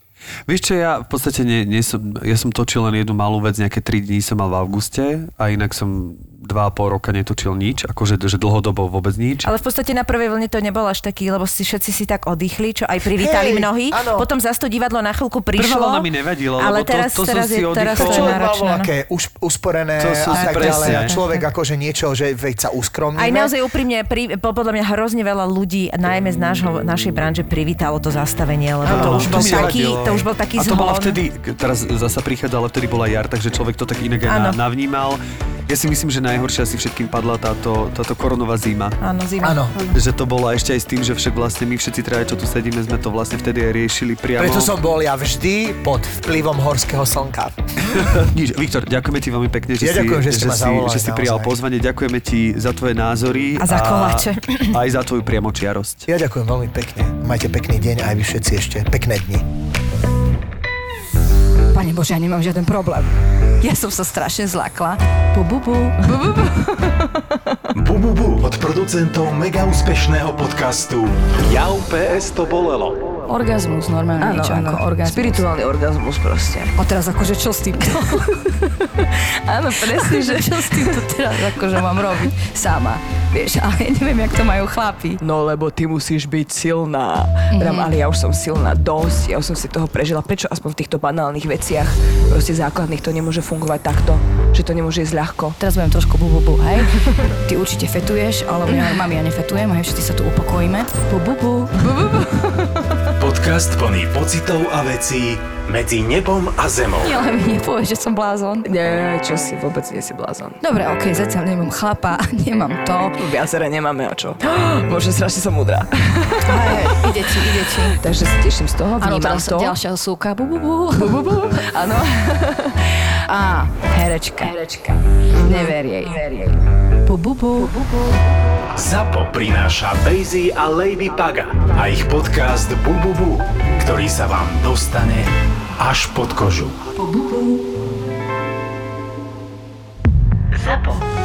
Vieš čo, ja v podstate nie, nie som, ja som točil len jednu malú vec, nejaké 3 dní som mal v auguste a inak som dva a pol roka netočil nič, akože že dlhodobo vôbec nič. Ale v podstate na prvej vlne to nebol až taký, lebo si všetci si tak oddychli, čo aj privítali Hej, mnohí. áno. Potom zase to divadlo na chvíľku Prvá prišlo. vlna mi nevadila, ale lebo to- teraz, to som teraz, si je, teraz oddychol. to je náročné. no. voľaké už, usporené To sú a tak presne. ďalej. A človek akože niečo, že veď sa uskromníme. Aj naozaj úprimne, pri, po- podľa mňa hrozne veľa ľudí, najmä z nášho, našej branže, privítalo to zastavenie, lebo to už bol taký, nevadilo. to už bol taký A to bola vtedy, teraz zasa prichádza, ale vtedy bola jar, takže človek to tak inak aj navnímal. Ja si myslím, že najhoršie asi všetkým padla táto, táto koronová zima. Áno, zima. Áno. Že to bolo ešte aj s tým, že však vlastne my všetci traja, čo tu sedíme, sme to vlastne vtedy aj riešili priamo. Preto som bol ja vždy pod vplyvom horského slnka. Nič, Viktor, ďakujeme ti veľmi pekne, že, Ja si, ďakujem, že ma si, zavolali, že si prijal naozaj. pozvanie. Ďakujeme ti za tvoje názory. A za koláče. Aj za tvoju priamočiarosť. Ja ďakujem veľmi pekne. Majte pekný deň aj vy všetci ešte. Pekné dni. Pane Bože, ja nemám žiaden problém. Ja som sa strašne zlakla. Bu, bu, bu. Bu, bu, bu. Bububu od producentov mega úspešného podcastu Jau PS to bolelo. Orgazmus, normálne niečo ako orgazmus. Spirituálny orgazmus proste. A teraz akože čo s týmto? Áno, presne, že čo s týmto teraz akože mám robiť sama. Vieš, ale ja neviem, jak to majú chlapi. No lebo ty musíš byť silná. Mm-hmm. ale ja už som silná dosť, ja už som si toho prežila. Prečo aspoň v týchto banálnych veciach, proste základných, to nemôže fungovať takto? Že to nemôže ísť ľahko? Teraz budem trošku bu, bu, bu, hej? Ty určite fetuješ, ale ja, mami, ja nefetujem, hej, všetci sa tu upokojíme. Bu, bu, bu. bu, bu, bu. Podcast plný pocitov a vecí medzi nebom a zemou. Ale mi nepovieš, že som blázon. Nie, čo si, vôbec nie si blázon. Dobre, okej, zatiaľ nemám chlapa, nemám to. Viacere nemáme o čo. Bože, strašne som múdra. Hej, ide ti, ide ti. Takže sa teším z toho, vnímam teraz to. ďalšia súka. Bu, bu, bu. Bu, bu, bu. Áno. Á, herečka. Herečka. Never jej. Never jej. Bu, bu, bu. ZAPO prináša Bejzy a Lady Paga a ich podcast Bububu, ktorý sa vám dostane až pod kožu. ZAPO.